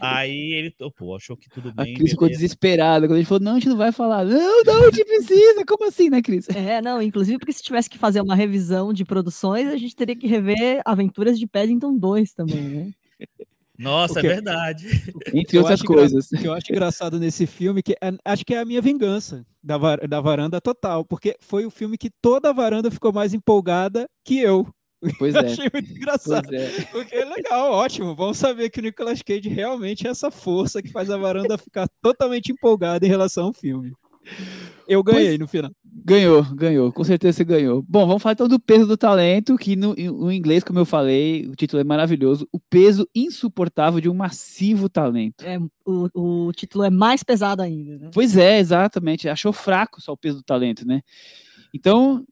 Aí ele topou, achou que tudo bem. A Cris ficou desesperada quando ele falou: não, a gente não vai falar. Não, não, a gente precisa. Como assim, né, Cris? É, não, inclusive porque se tivesse que fazer uma revisão de produções, a gente teria que rever Aventuras de Paddington 2 também, né? Nossa, é verdade. Entre outras coisas. O que eu acho engraçado nesse filme, que é, acho que é a minha vingança da, var, da varanda total, porque foi o filme que toda a varanda ficou mais empolgada que eu. Pois eu é. Achei muito engraçado. É. Porque é legal, ótimo. Vamos saber que o Nicolas Cage realmente é essa força que faz a varanda ficar totalmente empolgada em relação ao filme. Eu ganhei pois, no final. Ganhou, ganhou. Com certeza você ganhou. Bom, vamos falar então do peso do talento, que no, no, inglês, como eu falei, o título é maravilhoso. O peso insuportável de um massivo talento. É, o, o título é mais pesado ainda, né? Pois é, exatamente. Achou fraco só o peso do talento, né? Então,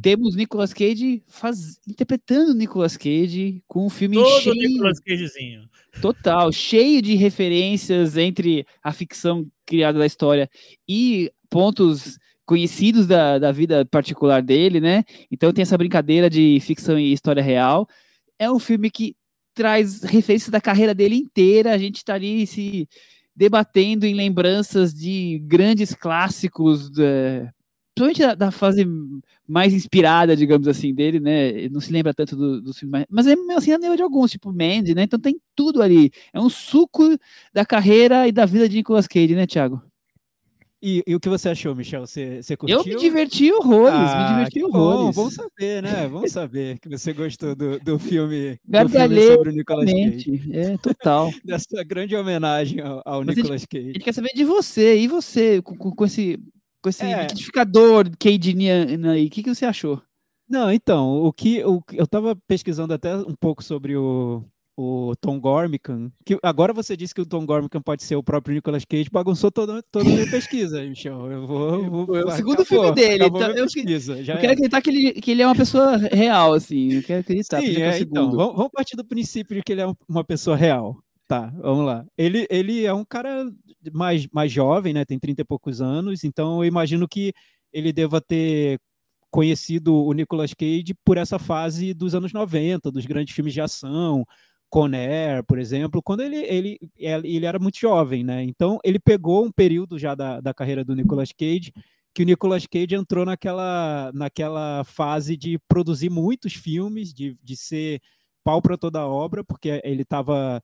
temos Nicolas Cage faz... interpretando Nicolas Cage com um filme Todo cheio... Nicolas Cagezinho. Total, cheio de referências entre a ficção criada da história e pontos conhecidos da, da vida particular dele, né? Então tem essa brincadeira de ficção e história real. É um filme que traz referências da carreira dele inteira. A gente está ali se debatendo em lembranças de grandes clássicos da, principalmente da, da, fase mais inspirada, digamos assim, dele, né? Não se lembra tanto do, do filme, mas é assim, lembra de alguns, tipo Mandy, né? Então tem tudo ali. É um suco da carreira e da vida de Nicolas Cage, né, Thiago? E, e o que você achou, Michel? Você, você curtiu? Eu me diverti horrores, Ah, me diverti horrores. Bom, vamos saber, né? Vamos saber que você gostou do, do filme, do filme sobre o Nicolas Cage. É total. Dessa grande homenagem ao, ao Mas Nicolas A Cage. gente quer saber de você, e você, com, com- esse, com esse É. liquidificador Cageniano aí, o que, que você achou? Não, então, o que o, que- eu estava pesquisando até um pouco sobre o, o Tom Gormican, que agora você disse que o Tom Gormican pode ser o próprio Nicolas Cage, bagunçou toda, toda a minha pesquisa, Michel. Eu vou, vou o acabou, segundo filme dele, então eu pesquisa, Eu quero acreditar que ele, que ele é uma pessoa real, assim. Eu quero acreditar. Sim, é é, então, vamos, vamos partir do princípio de que ele é um- uma pessoa real. Tá, vamos lá. Ele, ele é um cara mais, mais jovem, né? Tem 30 e poucos anos, então eu imagino que ele deva ter conhecido o Nicolas Cage por essa fase dos anos 90, dos grandes filmes de ação, Con Air, por exemplo, quando ele, ele, ele era muito jovem, né? Então ele pegou um período já da, da carreira do Nicolas Cage que o Nicolas Cage entrou naquela, naquela fase de produzir muitos filmes, de, de ser pau para toda obra, porque ele estava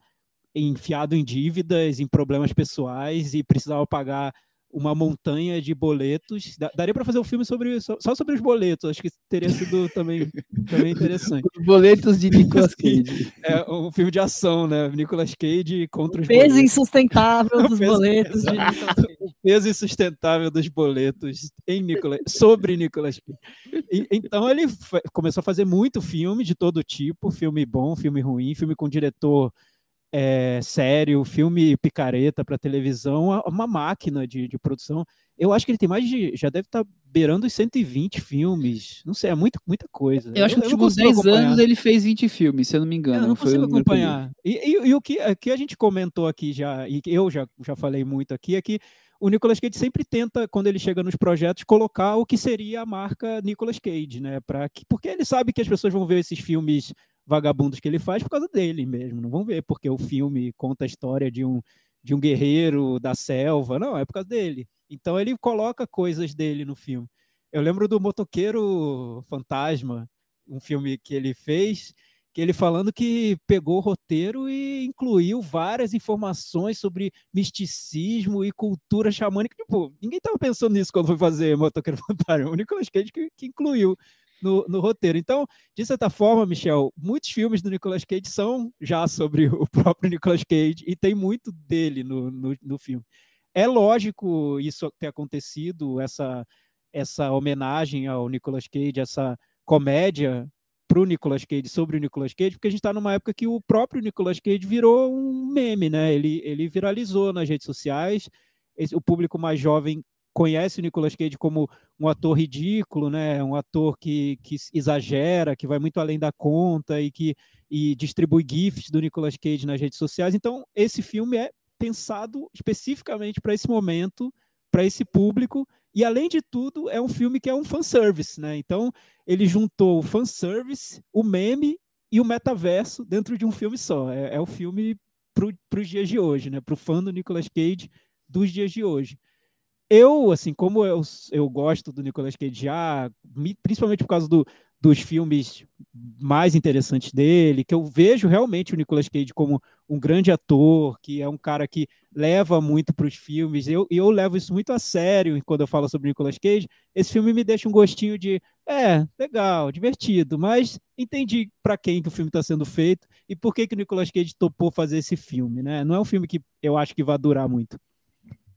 enfiado em dívidas, em problemas pessoais e precisava pagar uma montanha de boletos. Da- Daria para fazer um filme sobre só só sobre os boletos, acho que teria sido também, também interessante. Os boletos de Nicolas. Cage. É um filme de ação, né? Nicolas Cage contra os Peso boletos. insustentável dos Peso- boletos de. Nicolas Cage. o peso insustentável dos boletos em Nicolas, sobre Nicolas Cage. E- então ele começou a fazer muito filme de todo tipo, filme bom, filme ruim, filme com diretor é, sério, filme picareta para televisão, uma- uma máquina de, de produção. Eu acho que ele tem mais de, já deve estar beirando os 120 filmes, não sei, é muita, muita coisa. Eu acho que nos últimos consigo 10 acompanhar. anos ele fez 20 filmes, se eu não me É, engano. eu não consigo acompanhar. E, e- e o que, é que a gente comentou aqui já, e eu já, já falei muito aqui, é que o Nicolas Cage sempre tenta, quando ele chega nos projetos, colocar o que seria a marca Nicolas Cage, né? Pra que, porque ele sabe que as pessoas vão ver esses filmes vagabundos que ele faz por causa dele mesmo. Não vão ver porque o filme conta a história de um, de um guerreiro da selva. Não, é por causa dele. Então ele coloca coisas dele no filme. Eu lembro do Motoqueiro Fantasma, um filme que ele fez, que ele falando que pegou o roteiro e incluiu várias informações sobre misticismo e cultura xamânica. Tipo, ninguém estava pensando nisso quando foi fazer Motoqueiro Fantasma. O Nicolas Cage que, que incluiu no, no roteiro. Então, de certa forma, Michel, muitos filmes do Nicolas Cage são já sobre o próprio Nicolas Cage e tem muito dele no, no, no filme. É lógico isso ter acontecido, essa, essa homenagem ao Nicolas Cage, essa comédia para o Nicolas Cage sobre o Nicolas Cage, porque a gente está numa época que o próprio Nicolas Cage virou um meme, né? Ele, ele viralizou nas redes sociais. Esse- o público mais jovem conhece o Nicolas Cage como um ator ridículo, né? Um ator que, que exagera, que vai muito além da conta e que e distribui gifs do Nicolas Cage nas redes sociais. Então, esse filme é pensado especificamente para esse momento, para esse público, e além de tudo, é um filme que é um fanservice, né? Então, ele juntou o fanservice, o meme e o metaverso dentro de um filme só. É, é o filme para os dias de hoje, né? Para o fã do Nicolas Cage dos dias de hoje. Eu, assim, como eu, eu gosto do Nicolas Cage já, principalmente por causa do, dos filmes mais interessantes dele, que eu vejo realmente o Nicolas Cage como um grande ator, que é um cara que leva muito para os filmes, eu, eu levo isso muito a sério quando eu falo sobre o Nicolas Cage. Esse filme me deixa um gostinho de, é, legal, divertido, mas entendi para quem que o filme está sendo feito e por que, que o Nicolas Cage topou fazer esse filme, né? Não é um filme que eu acho que vai durar muito.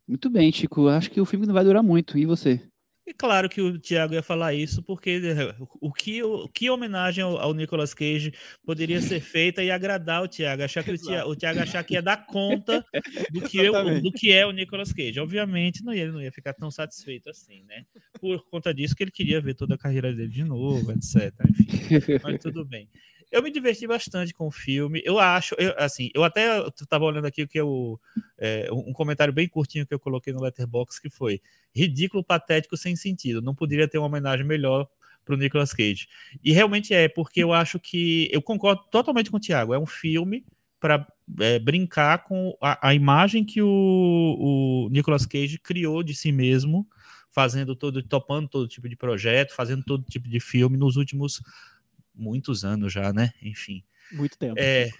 Muito bem, Chico. Acho que o filme não vai durar muito. E você? E claro que o Thiago ia falar isso, porque eh, o que, o que homenagem ao, ao Nicolas Cage poderia ser feita e agradar o Thiago, achar que o, Thiago, o Thiago achar que ia dar conta do que, eu- do que é o Nicolas Cage. Obviamente, não ia, ele não ia ficar tão satisfeito assim, né? Por conta disso que ele queria ver toda a carreira dele de novo, etc. Enfim, mas tudo bem. Eu me diverti bastante com o filme. Eu acho, eu, assim, eu até estava olhando aqui que eu, é, um comentário bem curtinho que eu coloquei no Letterboxd que foi ridículo, patético, sem sentido. Não poderia ter uma homenagem melhor para o Nicolas Cage. E realmente é, porque eu acho que eu concordo totalmente com o Thiago. É um filme para brincar com a, a imagem que o, o Nicolas Cage criou de si mesmo, fazendo todo, topando todo tipo de projeto, fazendo todo tipo de filme nos últimos muitos anos já, né? Enfim. Muito tempo. É,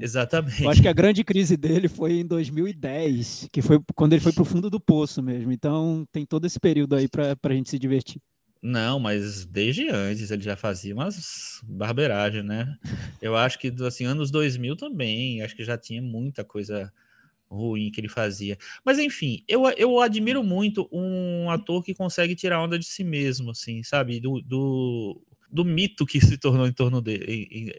exatamente. Eu acho que a grande crise dele foi em 2010, que foi quando ele foi pro fundo do poço mesmo. Então tem todo esse período aí para a gente se divertir. Não, mas desde antes ele já fazia umas barbeiragens, né? Eu acho que, assim, anos 2000 também, acho que já tinha muita coisa ruim que ele fazia. Mas, enfim, eu, eu admiro muito um ator que consegue tirar onda de si mesmo, assim, sabe? Do, do, do mito que se tornou em torno dele,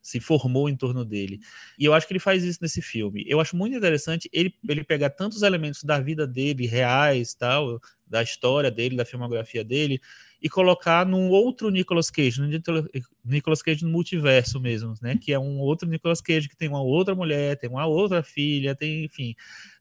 se formou em torno dele. E eu acho que ele faz isso nesse filme. Eu acho muito interessante ele, ele pegar tantos elementos da vida dele, reais, tal, da história dele, da filmografia dele, e colocar num outro Nicolas Cage, no Nicolas Cage no multiverso mesmo, né? Que é um outro Nicolas Cage que tem uma outra mulher, tem uma outra filha, tem, enfim,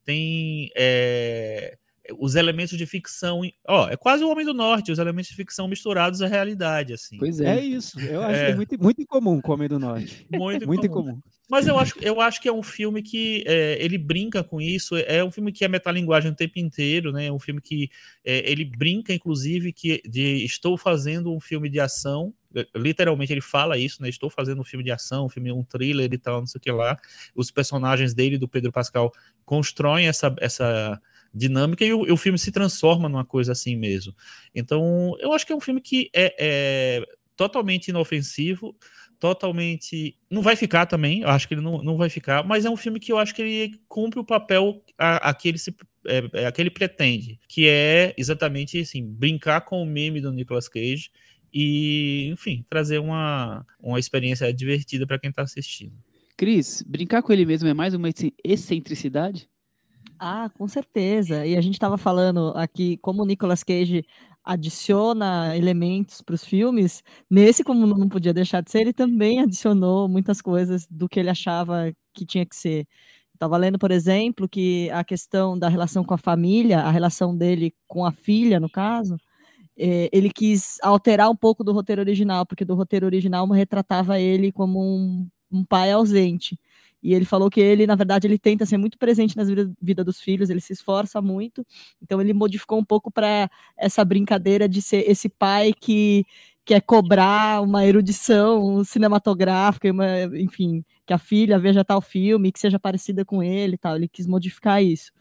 tem é, os elementos de ficção. Ó, é quase o Homem do Norte, os elementos de ficção misturados à realidade, assim. Pois é. É isso. Eu acho é. que é muito, muito incomum com o Homem do Norte. Muito, muito incomum. incomum. Mas eu acho, eu acho que é um filme que é, ele brinca com isso. É um filme que é metalinguagem o tempo inteiro, né? É um filme que é, ele brinca, inclusive, que de estou fazendo um filme de ação. Literalmente ele fala isso, né? Estou fazendo um filme de ação, um filme, um thriller e tal, não sei o que lá. Os personagens dele, do Pedro Pascal, constroem essa, essa dinâmica e o, e o, filme se transforma numa coisa assim mesmo. Então, eu acho que é um filme que é, é totalmente inofensivo, totalmente. Não vai ficar também, eu acho que ele não, não vai ficar, mas é um filme que eu acho que ele cumpre o papel a, a que ele se. É, é, pretende, que é exatamente assim, brincar com o meme do Nicolas Cage e, enfim, trazer uma, uma experiência divertida para quem está assistindo. Cris, brincar com ele mesmo é mais uma excentricidade? Ah, com certeza. E a gente estava falando aqui como o Nicolas Cage adiciona elementos para os filmes. Nesse, como não podia deixar de ser, ele também adicionou muitas coisas do que ele achava que tinha que ser. Estava lendo, por exemplo, que a questão da relação com a família, a relação dele com a filha, no caso, é, ele quis alterar um pouco do roteiro original, porque do roteiro original retratava ele como um, um pai ausente. E ele falou que ele, na verdade, ele tenta ser muito presente na vida, dos filhos, ele se esforça muito. Então ele modificou um pouco para essa brincadeira de ser esse pai que quer cobrar uma erudição cinematográfica, uma, enfim, que a filha veja tal filme, que seja parecida com ele tal. Ele quis modificar isso.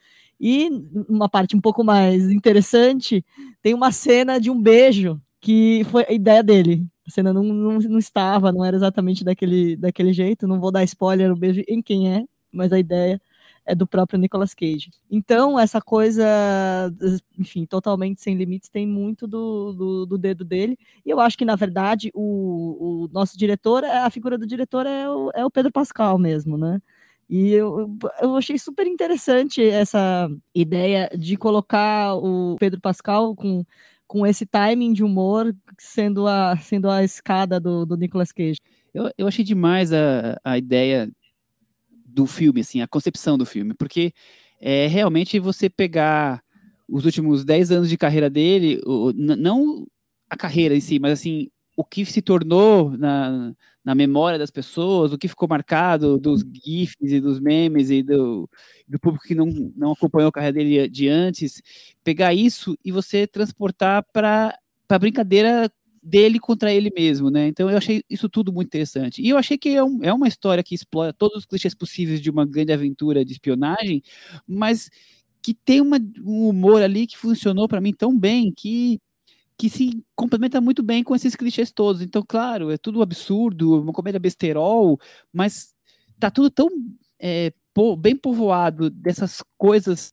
E uma parte um pouco mais interessante, tem uma cena de um beijo que foi a ideia dele. A cena não, não, não estava, não era exatamente daquele, daquele jeito. Não vou dar spoiler, um beijo em quem é, mas a ideia é do próprio Nicolas Cage. Então, essa coisa, enfim, totalmente sem limites, tem muito do, do, do dedo dele. E eu acho que, na verdade, o, o, nosso diretor, a figura do diretor é o, é o Pedro Pascal mesmo, né? E eu, eu achei super interessante essa ideia de colocar o Pedro Pascal com com esse timing de humor sendo a, sendo a escada do, do Nicolas Cage. Eu, eu achei demais a, a ideia do filme, assim, a concepção do filme, porque é realmente você pegar os últimos 10 anos de carreira dele, o, não a carreira em si, mas assim, o que se tornou na, na memória das pessoas, o que ficou marcado dos GIFs e dos memes e do, do público que não, não acompanhou a carreira dele de antes, pegar isso e você transportar para a brincadeira dele contra ele mesmo, né? Então eu achei isso tudo muito interessante. E eu achei que é, um, é uma história que explora todos os clichês possíveis de uma grande aventura de espionagem, mas que tem uma, um humor ali que funcionou para mim tão bem que que se complementa muito bem com esses clichês todos. Então, claro, é tudo absurdo, uma comédia besterol, mas tá tudo tão é, bem povoado dessas coisas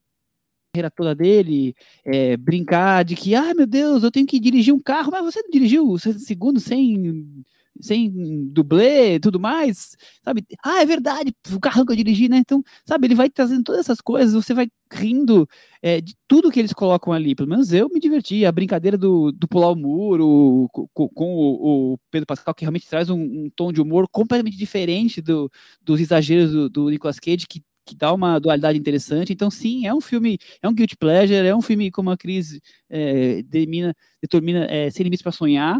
carreira toda dele, é, brincar de que, ah, meu Deus, eu tenho que dirigir um carro, mas você dirigiu segundo sem sem dublê e tudo mais, sabe? Ah, é verdade, o carro que eu dirigi, né? Então, sabe, ele vai trazendo todas essas coisas, você vai rindo é, de tudo que eles colocam ali. Pelo menos eu me diverti. A brincadeira do, do pular o muro com, com o, o, Pedro Pascal, que realmente traz um, um, tom de humor completamente diferente do, dos exageros do, do Nicolas Cage, que que dá uma dualidade interessante. Então, sim, é um filme, é um guilty pleasure, é um filme como a Cris é, determina, determina é, sem limites para sonhar.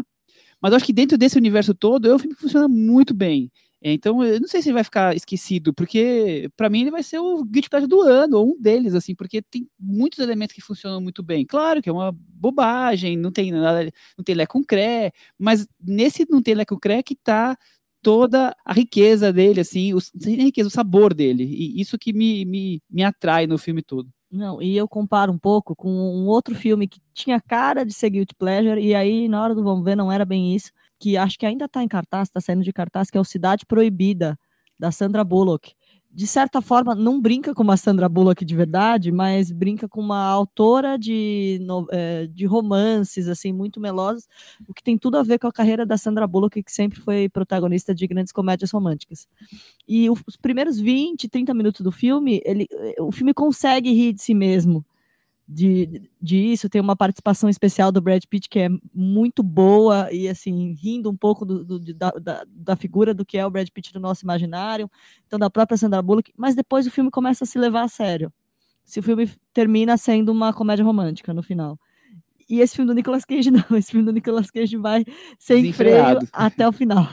Mas acho que dentro desse universo todo, é um filme que funciona muito bem. Então, eu não sei se ele vai ficar esquecido, porque para mim ele vai ser o Guilty Pleasure do ano, ou um deles, assim, porque tem muitos elementos que funcionam muito bem. Claro que é uma bobagem, não tem nada, não tem lé com cré, mas nesse não tem lé com cré que tá toda a riqueza dele, assim, o, a riqueza, o sabor dele. E isso que me, me, me atrai no filme todo. Não, e eu comparo um pouco com um outro filme que tinha cara de ser Guilty Pleasure, e aí, na hora do vamos ver, não era bem isso, que acho que ainda tá em cartaz, tá saindo de cartaz, que é o Cidade Proibida, da Sandra Bullock de certa forma, não brinca com uma Sandra Bullock de verdade, mas brinca com uma autora de, é, de romances, assim, muito melosos, o que tem tudo a ver com a carreira da Sandra Bullock, que sempre foi protagonista de grandes comédias românticas. E os primeiros 20, 30 minutos do filme, ele, o filme consegue rir de si mesmo de, disso, tem uma participação especial do Brad Pitt que é muito boa e assim, rindo um pouco do, do, da, da, da, figura do que é o Brad Pitt no nosso imaginário, então da própria Sandra Bullock, mas depois o filme começa a se levar a sério. Se o filme termina sendo uma comédia romântica no final. E esse filme do Nicolas Cage não, esse filme do Nicolas Cage vai sem freio até o final.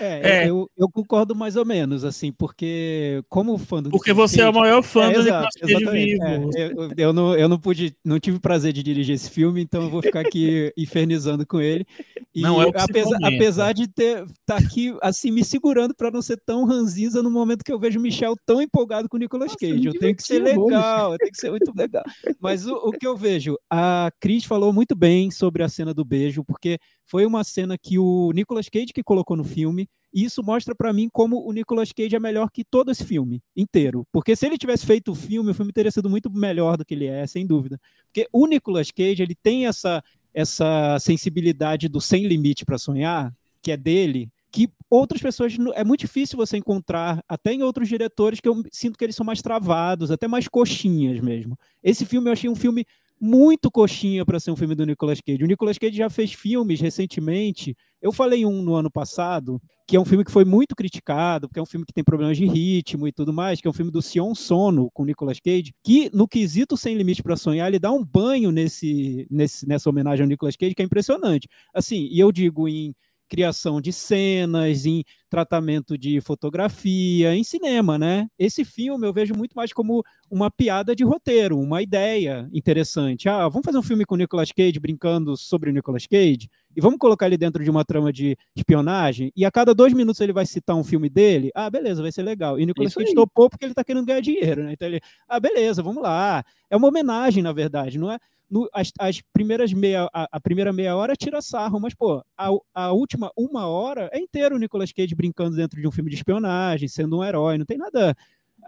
É, é. Eu, eu, concordo mais ou menos, assim, porque como fã do Porque você é o maior fã é, do Cage vivo. É, eu, eu, não, eu não pude, não tive prazer de dirigir esse filme, então eu vou ficar aqui infernizando com ele. E não, é apesar, apesar de ter tá aqui assim me segurando para não ser tão ranzinza no momento que eu vejo o Michel tão empolgado com o Nicolas Nossa, Cage. Eu tenho que ser legal, eu tenho que ser muito legal. Mas o, o que eu vejo, a Cris falou muito bem sobre a cena do beijo, porque foi uma cena que o Nicolas Cage que colocou no filme, e isso mostra para mim como o Nicolas Cage é melhor que todo esse filme inteiro. Porque se ele tivesse feito o filme, o filme teria sido muito melhor do que ele é, sem dúvida. Porque o Nicolas Cage, ele tem essa essa sensibilidade do sem limite para sonhar, que é dele, que outras pessoas é muito difícil você encontrar, até em outros diretores que eu sinto que eles são mais travados, até mais coxinhas mesmo. Esse filme eu achei um filme muito coxinha para ser um filme do Nicolas Cage. O Nicolas Cage já fez filmes recentemente. Eu falei um no ano passado, que é um filme que foi muito criticado, porque é um filme que tem problemas de ritmo e tudo mais, que é um filme do Sion Sono com Nicolas Cage, que no quesito Sem Limite para Sonhar, ele dá um banho nesse, nesse, nessa homenagem ao Nicolas Cage, que é impressionante. Assim, e eu digo em criação de cenas, em tratamento de fotografia, em cinema, né? Esse filme eu vejo muito mais como uma piada de roteiro, uma ideia interessante. Ah, vamos fazer um filme com o Nicolas Cage brincando sobre o Nicolas Cage e vamos colocar ele dentro de uma trama de espionagem e a cada dois minutos ele vai citar um filme dele. Ah, beleza, vai ser legal. E o Nicolas Cage topou porque ele tá querendo ganhar dinheiro, né? Então ele, ah, beleza, vamos lá. É uma homenagem, na verdade, não é? No, as, as, primeiras meia, a, a, primeira meia hora tira sarro, mas, pô, a, a, última uma hora é inteiro o Nicolas Cage brincando dentro de um filme de espionagem, sendo um herói, não tem nada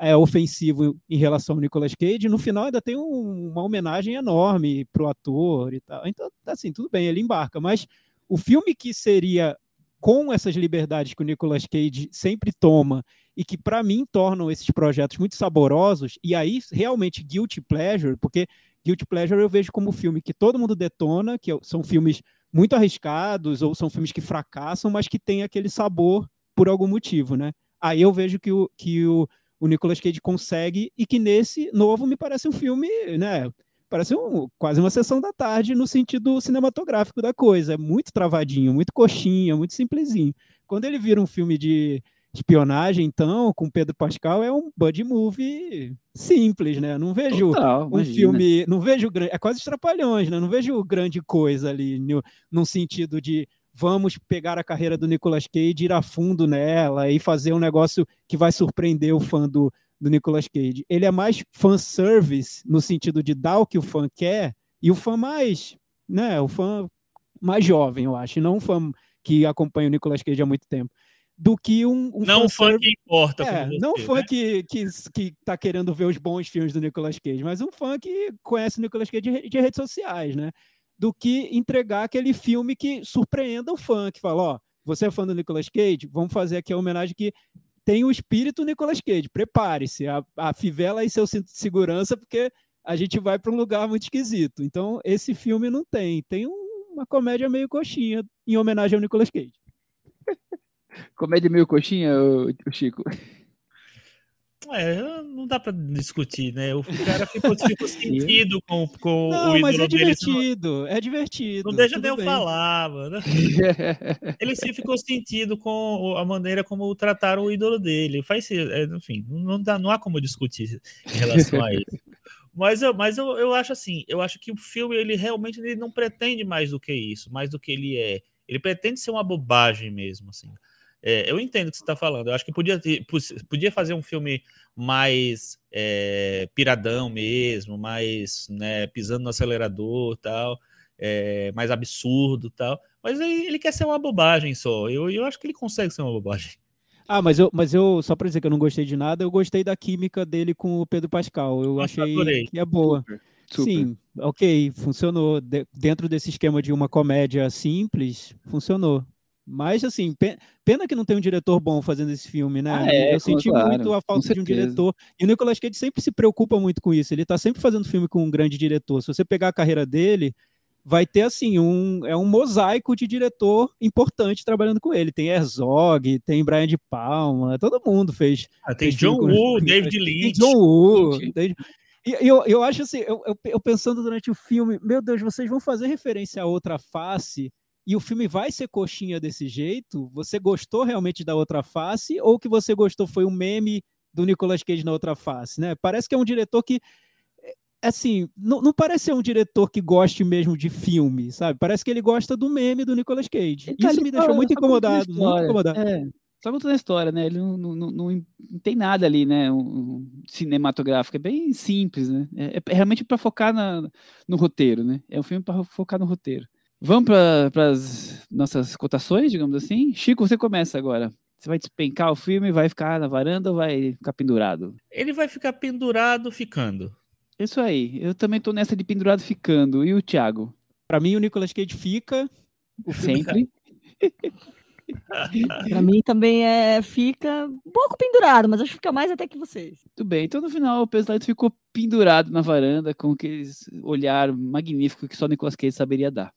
é, ofensivo em relação ao Nicolas Cage. No final ainda tem um, uma homenagem enorme pro ator e tal. Então, assim, tudo bem, ele embarca, mas o filme que seria com essas liberdades que o Nicolas Cage sempre toma e que para mim tornam esses projetos muito saborosos e aí realmente guilty pleasure, porque Guilty Pleasure eu vejo como filme que todo mundo detona, que são filmes muito arriscados ou são filmes que fracassam, mas que tem aquele sabor por algum motivo, né? Aí eu vejo que o, que o, o Nicolas Cage consegue e que nesse novo me parece um filme, né? Parece um, quase uma sessão da tarde no sentido cinematográfico da coisa. É muito travadinho, muito coxinha, muito simplesinho. Quando ele vira um filme de espionagem, então, com Pedro Pascal, é um buddy movie simples, né? Não vejo Total, um imagina. filme, não vejo grande, é quase estrapalhões, né? Não vejo grande coisa ali no, num sentido de vamos pegar a carreira do Nicolas Cage, ir a fundo nela e fazer um negócio que vai surpreender o fã do, do Nicolas Cage. Ele é mais fanservice no sentido de dar o que o fã quer e o fã mais, né? O fã mais jovem, eu acho, não um fã que acompanha o Nicolas Cage há muito tempo do que um, um não fã, que importa é, você, não fã né? que, que que tá querendo ver os bons filmes do Nicolas Cage mas um fã que conhece o Nicolas Cage de, de, redes sociais né? Do que entregar aquele filme que surpreenda o fã que fala ó você é fã do Nicolas Cage? Vamos fazer aqui a homenagem que tem o espírito Nicolas Cage. Prepare-se a, a fivela aí seu cinto de segurança porque a gente vai para um lugar muito esquisito. Então esse filme não tem tem um, uma comédia meio coxinha em homenagem ao Nicolas Cage Comédia meio coxinha, o, Chico. É, não dá pra discutir, né? O cara ficou, ficou sentido com, com não, o ídolo mas é divertido, dele. É divertido. Não deixa nem eu falar, mano. Ele sim ficou sentido com a maneira como trataram o ídolo dele. Faz, é, enfim, não, dá, não há como discutir em relação a isso. Mas, eu, mas eu, eu acho assim, eu acho que o filme ele realmente ele não pretende mais do que isso, mais do que ele é. Ele pretende ser uma bobagem mesmo, assim. É, eu entendo o que você está falando. Eu acho que podia, podia fazer um filme mais é, piradão mesmo, mais né, pisando no acelerador tal, é, mais absurdo tal. Mas ele quer ser uma bobagem só. Eu, eu acho que ele consegue ser uma bobagem. Ah, mas eu, mas eu, só para dizer que eu não gostei de nada, eu gostei da química dele com o Pedro Pascal. Eu Nossa, achei adorei. que é boa. Super, super. Sim, ok, funcionou. De, dentro desse esquema de uma comédia simples, funcionou. Mas, assim, pena que não tem um diretor bom fazendo esse filme, né? Ah, é, eu senti claro, muito a falta de um diretor. E o Nicolas Cage sempre se preocupa muito com isso. Ele tá sempre fazendo filme com um grande diretor. Se você pegar a carreira dele, vai ter assim um é um mosaico de diretor importante trabalhando com ele. Tem Herzog, tem Brian de Palma, todo mundo fez. Ah, tem John Woo, David Lynch. John Woo. David... E eu, eu acho assim, eu, eu, eu, pensando durante o filme, meu Deus, vocês vão fazer referência a outra face e o filme vai ser coxinha desse jeito? Você gostou realmente da outra face ou o que você gostou foi o meme do Nicolas Cage na outra face, né? Parece que é um diretor que assim, não, não, parece ser um diretor que goste mesmo de filme, sabe? Parece que ele gosta do meme do Nicolas Cage. Tá Isso me deixou muito incomodado, muito incomodado. É, só contando a história, né? Ele não, não, não, não, tem nada ali, né? Um, um cinematográfico, é bem simples, né? É, é realmente para focar na, no roteiro, né? É um filme para focar no roteiro. Vamos para as nossas cotações, digamos assim. Chico, você começa agora. Você vai despencar o filme, vai ficar na varanda ou vai ficar pendurado? Ele vai ficar pendurado ficando. Isso aí. Eu também tô nessa de pendurado ficando. E o Thiago? Para mim, o Nicolas Cage fica. O Sempre. pra mim também é fica um pouco pendurado, mas acho que fica mais até que vocês. Tudo bem. Então no final o Peslito ficou pendurado na varanda com aquele olhar magnífico que só Nicolas Cage saberia dar.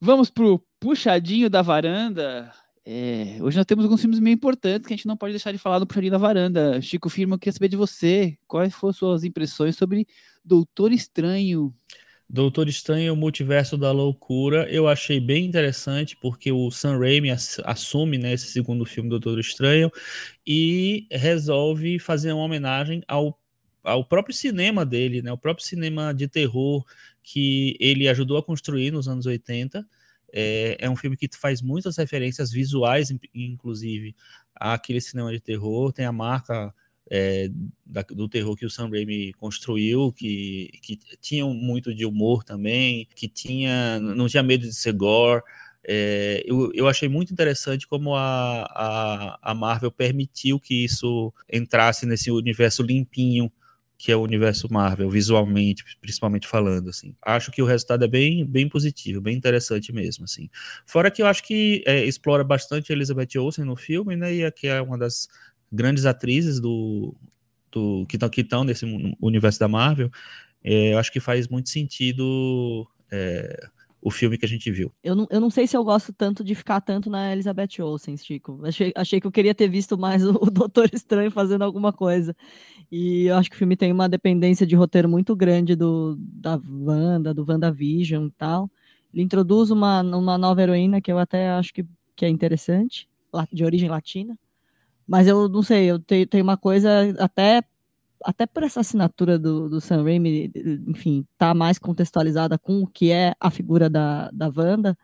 Vamos pro puxadinho da varanda. É, hoje nós temos alguns filmes meio importantes que a gente não pode deixar de falar do Puxadinho da Varanda. Chico Firma, eu queria saber de você. Quais foram suas impressões sobre Doutor Estranho? Doutor Estranho, o Multiverso da Loucura, eu achei bem interessante, porque o Sam Raimi assume né, esse segundo filme do Doutor Estranho e resolve fazer uma homenagem ao, ao próprio cinema dele, né, o próprio cinema de terror que ele ajudou a construir nos anos 80 é, é um filme que faz muitas referências visuais, inclusive, àquele cinema de terror. Tem a marca é, da, do terror que o Sam Raimi construiu, que, que tinha muito de humor também, que tinha não tinha medo de ser gore. É, eu, eu achei muito interessante como a, a, a Marvel permitiu que isso entrasse nesse universo limpinho que é o universo Marvel, visualmente, principalmente falando, assim. Acho que o resultado é bem, bem positivo, bem interessante mesmo, assim. Fora que eu acho que é, explora bastante Elizabeth Olsen no filme, né, e aqui é uma das grandes atrizes do, do que estão nesse universo da Marvel, é, eu acho que faz muito sentido é, o filme que a gente viu. Eu não, eu não sei se eu gosto tanto de ficar tanto na Elizabeth Olsen, Chico. Achei, achei que eu queria ter visto mais o, Doutor Estranho fazendo alguma coisa. E eu acho que o filme tem uma dependência de roteiro muito grande do da Wanda, do WandaVision e tal. Ele introduz uma, uma nova heroína que eu até acho que, que é interessante, de origem latina. Mas eu não sei, eu tenho, tenho uma coisa até até por essa assinatura do, do Sam Raimi, enfim, tá mais contextualizada com o que é a figura da, da Wanda,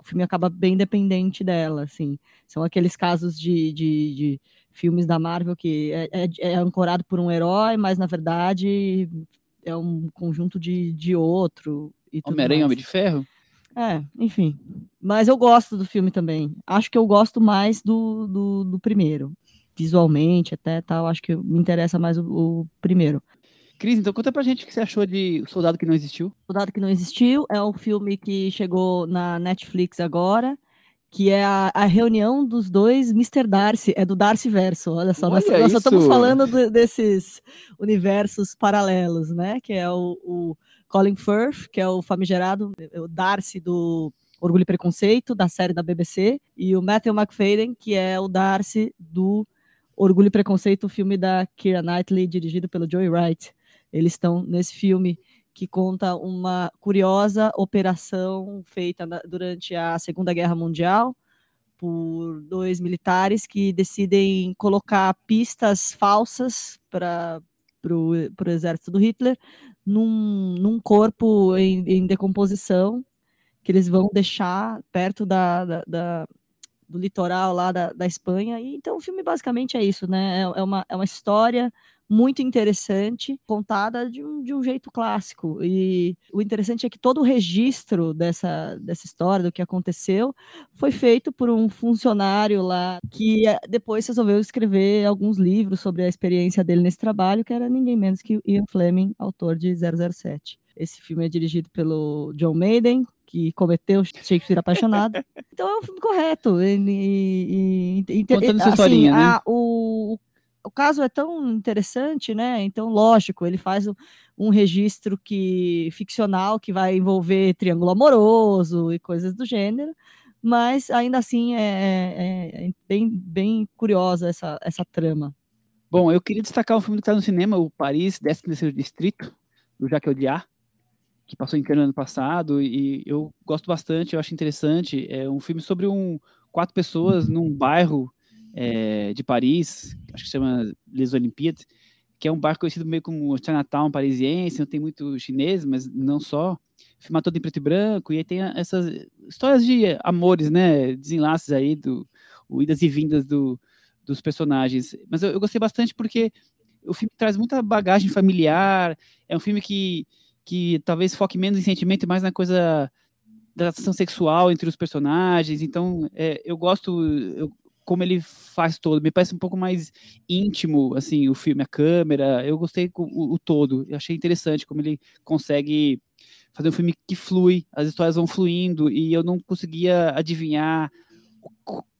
o filme acaba bem dependente dela, assim. São aqueles casos de, de, de filmes da Marvel que é, é, é, ancorado por um herói, mas na verdade é um conjunto de, de outro. Homem-Aranha Homem de Ferro? É, enfim. Mas eu gosto do filme também. Acho que eu gosto mais do, do, do primeiro visualmente até tal, acho que me interessa mais o, o primeiro. Cris, então conta pra gente o que você achou de Soldado que Não Existiu. Soldado que Não Existiu é um filme que chegou na Netflix agora, que é a, a reunião dos dois Mr. Darcy, é do Darcy Verso, olha só, olha nós, nós só estamos falando de, desses universos paralelos, né, que é o, o Colin Firth, que é o famigerado, o Darcy do Orgulho e Preconceito, da série da BBC, e o Matthew McFadden, que é o Darcy do Orgulho e Preconceito, o filme da Keira Knightley, dirigido pelo Joey Wright. Eles estão nesse filme que conta uma curiosa operação feita na, durante a Segunda Guerra Mundial por dois militares que decidem colocar pistas falsas para o exército do Hitler num, num corpo em, em, decomposição que eles vão deixar perto da, da, da do litoral lá da, da Espanha. E, então o filme basicamente é isso, né? É, é, uma, é uma história muito interessante, contada de um, de um jeito clássico. E o interessante é que todo o registro dessa, dessa história, do que aconteceu, foi feito por um funcionário lá que eh, depois resolveu escrever alguns livros sobre a experiência dele nesse trabalho, que era ninguém menos que Ian Fleming, autor de 007. Esse filme é dirigido pelo John Maiden, que cometeu Shakespeare apaixonado. Então é um filme correto. E, e, e, Contando essa assim, historinha, né? a- o, o caso é tão interessante, né? Então, lógico, ele faz um, um registro que ficcional que vai envolver triângulo amoroso e coisas do gênero, mas ainda assim é, é- é bem, bem curiosa essa, essa trama. Bom, eu queria destacar um filme que está no cinema, o Paris, 13º Distrito, do Jacques Audiard, que passou em Cannes no ano passado, e eu gosto bastante, eu acho interessante. É um filme sobre um, quatro pessoas num bairro é, de Paris, acho que se chama Les Olympiades, que é um bairro conhecido meio como Chinatown parisiense, não tem muito chinês, mas não só. Filma todo em preto e branco, e aí tem essas histórias de amores, né, desenlaces aí, do, idas e vindas do, dos personagens. Mas eu, eu gostei bastante porque o filme traz muita bagagem familiar, é um filme que, que talvez foque menos em sentimento e mais na coisa da ação sexual entre os personagens. Então, é, eu gosto eu- como ele faz todo. Me parece um pouco mais íntimo, assim, o filme, a câmera. Eu gostei o, o todo. Eu achei interessante como ele consegue fazer um filme que flui, as histórias vão fluindo e eu não conseguia adivinhar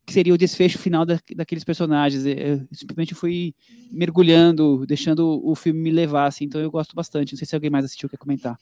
que seria o desfecho final da, daqueles personagens. Eu simplesmente fui mergulhando, deixando o filme me levar, assim. Então eu gosto bastante. Não sei se alguém mais assistiu quer comentar.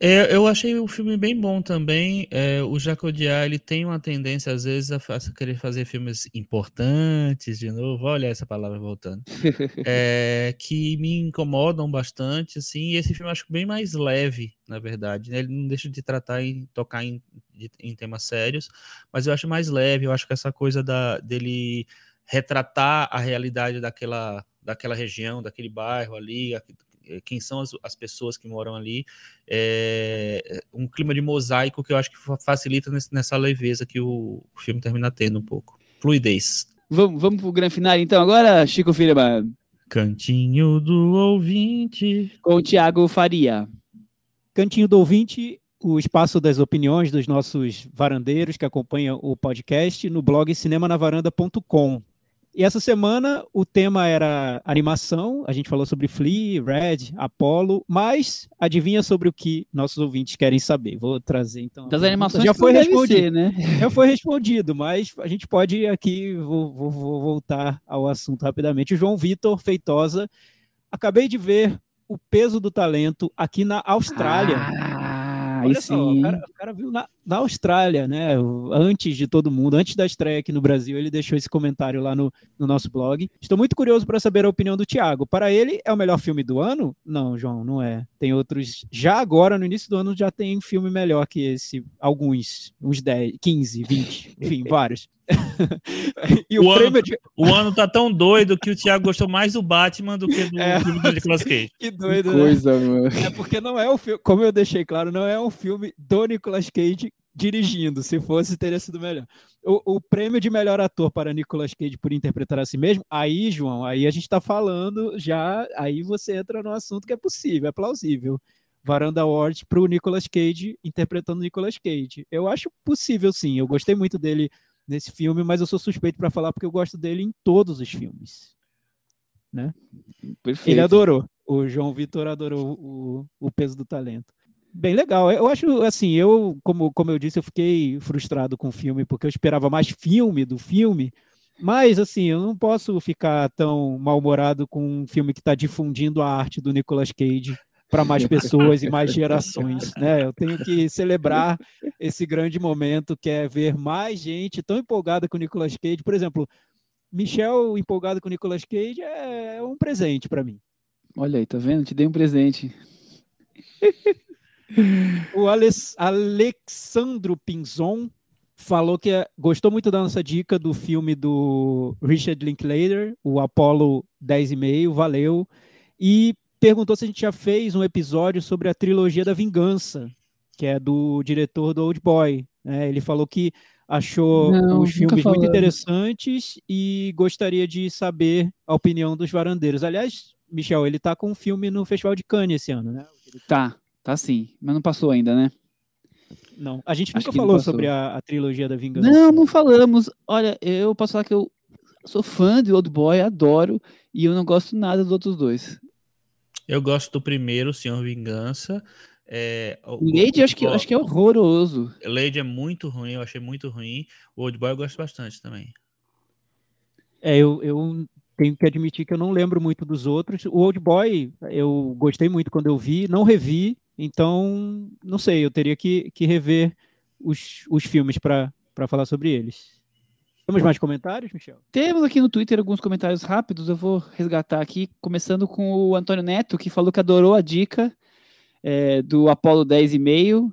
É, eu achei o filme bem bom também. É, o Jacques Audiard, ele tem uma tendência, às vezes, a, querer fazer filmes importantes, de novo, olha essa palavra voltando, é, que me incomodam bastante, assim, e esse filme eu acho bem mais leve, na verdade, né? Ele não deixa de tratar e tocar em, de- em temas sérios, mas eu acho mais leve, eu acho que essa coisa da, dele retratar a realidade daquela, daquela região, daquele bairro ali, quem são as, as pessoas que moram ali, é um clima de mosaico que eu acho que fa- facilita nesse- nessa leveza que o filme termina tendo um pouco. Fluidez. Vamos, vamos pro grande final, então. Agora, Chico Firma, Cantinho do ouvinte. com o Thiago Faria. Cantinho do ouvinte, o espaço das opiniões dos nossos varandeiros que acompanham o podcast no blog cinemanavaranda.com. E essa semana o tema era animação, a gente falou sobre Flea, Red, Apollo, mas adivinha sobre o que nossos ouvintes querem saber? Vou trazer então. Das animações já foi respondido. ser, né? Já foi respondido, mas a gente pode aqui, vou, vou- vou voltar ao assunto rapidamente. O João Vitor Feitosa, acabei de ver o peso do talento aqui na Austrália. Ah, aí Olha só, sim. o cara, o cara viu na, na Austrália, né? Antes de todo mundo, antes da estreia aqui no Brasil, ele deixou esse comentário lá no, no nosso blog. Estou muito curioso para saber a opinião do Thiago. Para ele, é o melhor filme do ano? Não, João, não é. Tem outros. Já agora, no início do ano, já tem filme melhor que esse. Alguns. Uns 10, 15, 20, enfim, vários. e o, O ano- prêmio de. O ano tá tão doido que o Thiago gostou mais do Batman do que do É. filme do Nicolas Cage. Que Que doido, né? coisa, mano. É porque não é um filme, como eu deixei claro, não é um filme do Nicolas Cage dirigindo. Se fosse, teria sido melhor. O, o prêmio de melhor ator para Nicolas Cage por interpretar a si mesmo, aí, João, aí a gente tá falando já, aí você entra no assunto que é possível, é plausível. Varanda Award para o Nicolas Cage interpretando Nicolas Cage. Eu acho possível, sim. Eu gostei muito dele nesse filme, mas eu sou suspeito para falar porque eu gosto dele em todos os filmes. Perfeito. Ele adorou. O João Vitor adorou o, o peso do talento. Bem legal. Eu acho assim, eu, como, como eu disse, eu fiquei frustrado com o filme, porque eu esperava mais filme do filme. Mas, assim, eu não posso ficar tão mal-humorado com um filme que está difundindo a arte do Nicolas Cage para mais pessoas e mais gerações, né? Eu tenho que celebrar esse grande momento que é ver mais gente tão empolgada com o Nicolas Cage. Por exemplo, Michel empolgado com o Nicolas Cage é um presente para mim. Olha aí, tá vendo? Te dei um presente. O Alex, Alexandro Pinzon falou que é- gostou muito da nossa dica do filme do Richard Linklater, o Apollo 10,5, valeu. E perguntou se a gente já fez um episódio sobre a trilogia da vingança, que é do diretor do Old Boy. né? ele falou que achou Não, os filmes muito falamos. interessantes e gostaria de saber a opinião dos varandeiros. Aliás, Michel, ele tá com um filme no Festival de Cannes esse ano, né? Tá, tá sim. Mas não passou ainda, né? Não, a gente Acho nunca falou sobre a, a trilogia da Vingança. Não, não falamos. Olha, eu posso falar que eu sou fã de Old Boy, adoro, e eu não gosto nada dos outros dois. Eu gosto do primeiro, Senhor Vingança. É, o- Lady, acho que, o- acho que é horroroso. Lady é muito ruim, eu achei muito ruim. O Old Boy eu gosto bastante também. É, eu, eu tenho que admitir que eu não lembro muito dos outros. O Old Boy, eu gostei muito quando eu vi, não revi, então não sei, eu teria que, que rever os, os filmes para falar sobre eles. Temos mais comentários, Michel? Temos aqui no Twitter alguns comentários rápidos, eu vou resgatar aqui, começando com o Antônio Neto, que falou que adorou a dica é, do Apollo 10,5,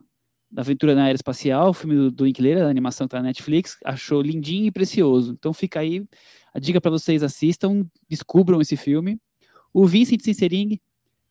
da Aventura na Aeroespacial, o filme do, do Linklater, a animação que tá na Netflix, achou lindinho e precioso. Então fica aí a dica para vocês assistam, descubram esse filme. O Vincent Sincering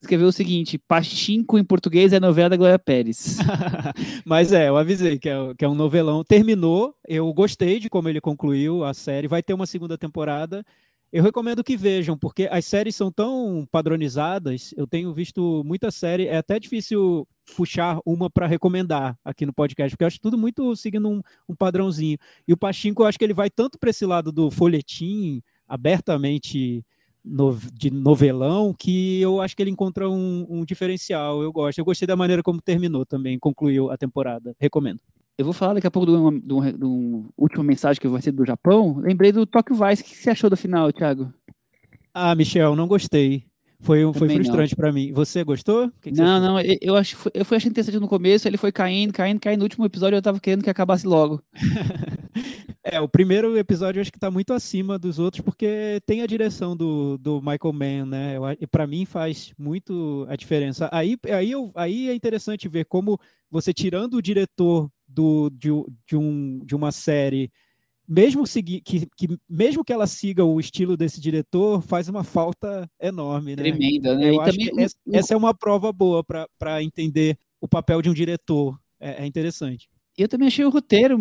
escreveu o seguinte: Pachinko em português é novela da Glória Pérez. Mas é, eu avisei que é, que é um novelão. Terminou, eu gostei de como ele concluiu a série. Vai ter uma segunda temporada. Eu recomendo que vejam, porque as séries são tão padronizadas. Eu tenho visto muita série. É até difícil puxar uma para recomendar aqui no podcast, porque eu acho tudo muito seguindo um, um padrãozinho. E o Pachinko, eu acho que ele vai tanto para esse lado do folhetim, abertamente no- de novelão, que eu acho que ele encontra um, um diferencial. Eu gosto. Eu gostei da maneira como terminou também, concluiu a temporada. Recomendo. Eu vou falar daqui a pouco de uma, de um- de um última mensagem que vai ser do Japão. Lembrei do Tokyo Vice. O que você achou do final, Thiago? Ah, Michel, não gostei. Foi, foi Também frustrante para mim. Você gostou? Que que você Não, achou? não, eu, eu acho, eu fui achando interessante no começo, ele foi caindo, caindo, caindo. No último episódio eu tava querendo que acabasse logo. É, o primeiro episódio eu acho que tá muito acima dos outros, porque tem a direção do, do Michael Mann, né? Eu a- E para mim faz muito a diferença. Aí, aí, eu, aí é interessante ver como você tirando o diretor do, de, de, um, de uma série, mesmo, segui, que, que, mesmo que ela siga o estilo desse diretor, faz uma falta enorme, né? Tremenda, né? Eu E acho também que essa, essa é uma prova boa para entender o papel de um diretor. É, é interessante. Eu também achei o roteiro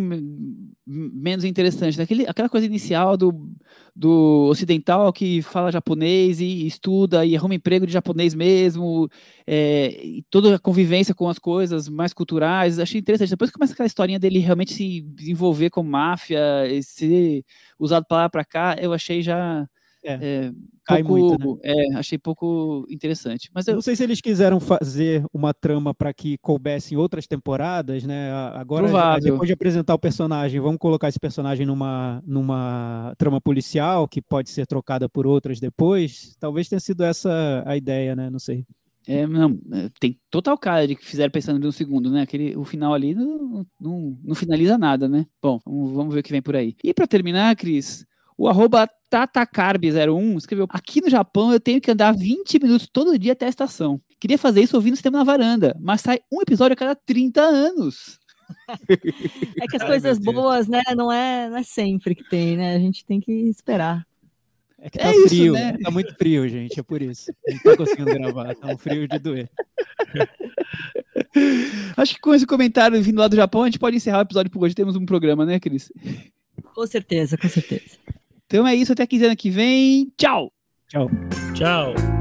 menos interessante. né? Aquele, aquela coisa inicial do, do ocidental que fala japonês e estuda e arruma emprego de japonês mesmo, é, e toda a convivência com as coisas mais culturais, achei interessante. Depois começa aquela historinha dele realmente se desenvolver com máfia, e ser usado para lá para cá, eu achei já É, é, cai pouco, muito, é, achei pouco interessante. Mas Eu não sei se eles quiseram fazer uma trama para que coubesse em outras temporadas, né? Agora, Provável. depois de apresentar o personagem, vamos colocar esse personagem numa, numa trama policial que pode ser trocada por outras depois. Talvez tenha sido essa a ideia, né? Não sei. É, não, é, tem total cara de que fizeram pensando de um segundo, né? Aquele, o final ali não, não, não finaliza nada, né? Bom, vamos, vamos ver o que vem por aí. E para terminar, Cris, o arroba tatacarb01 escreveu: Aqui no Japão eu tenho que andar 20 minutos todo dia até a estação. Queria fazer isso ouvindo o sistema na varanda, mas sai um episódio a cada 30 anos. É que as Ai, coisas boas, né, não é, não é sempre que tem, né? A gente tem que esperar. É que É tá isso, frio, né? tá muito frio, gente, é por isso. Não tá conseguindo gravar, tá um frio de doer. Acho que com esse comentário vindo lá do Japão, a gente pode encerrar o episódio por hoje. Temos um programa, né, Cris? Com certeza, com certeza. Então é isso, até quinzena que vem. Tchau! Tchau. Tchau.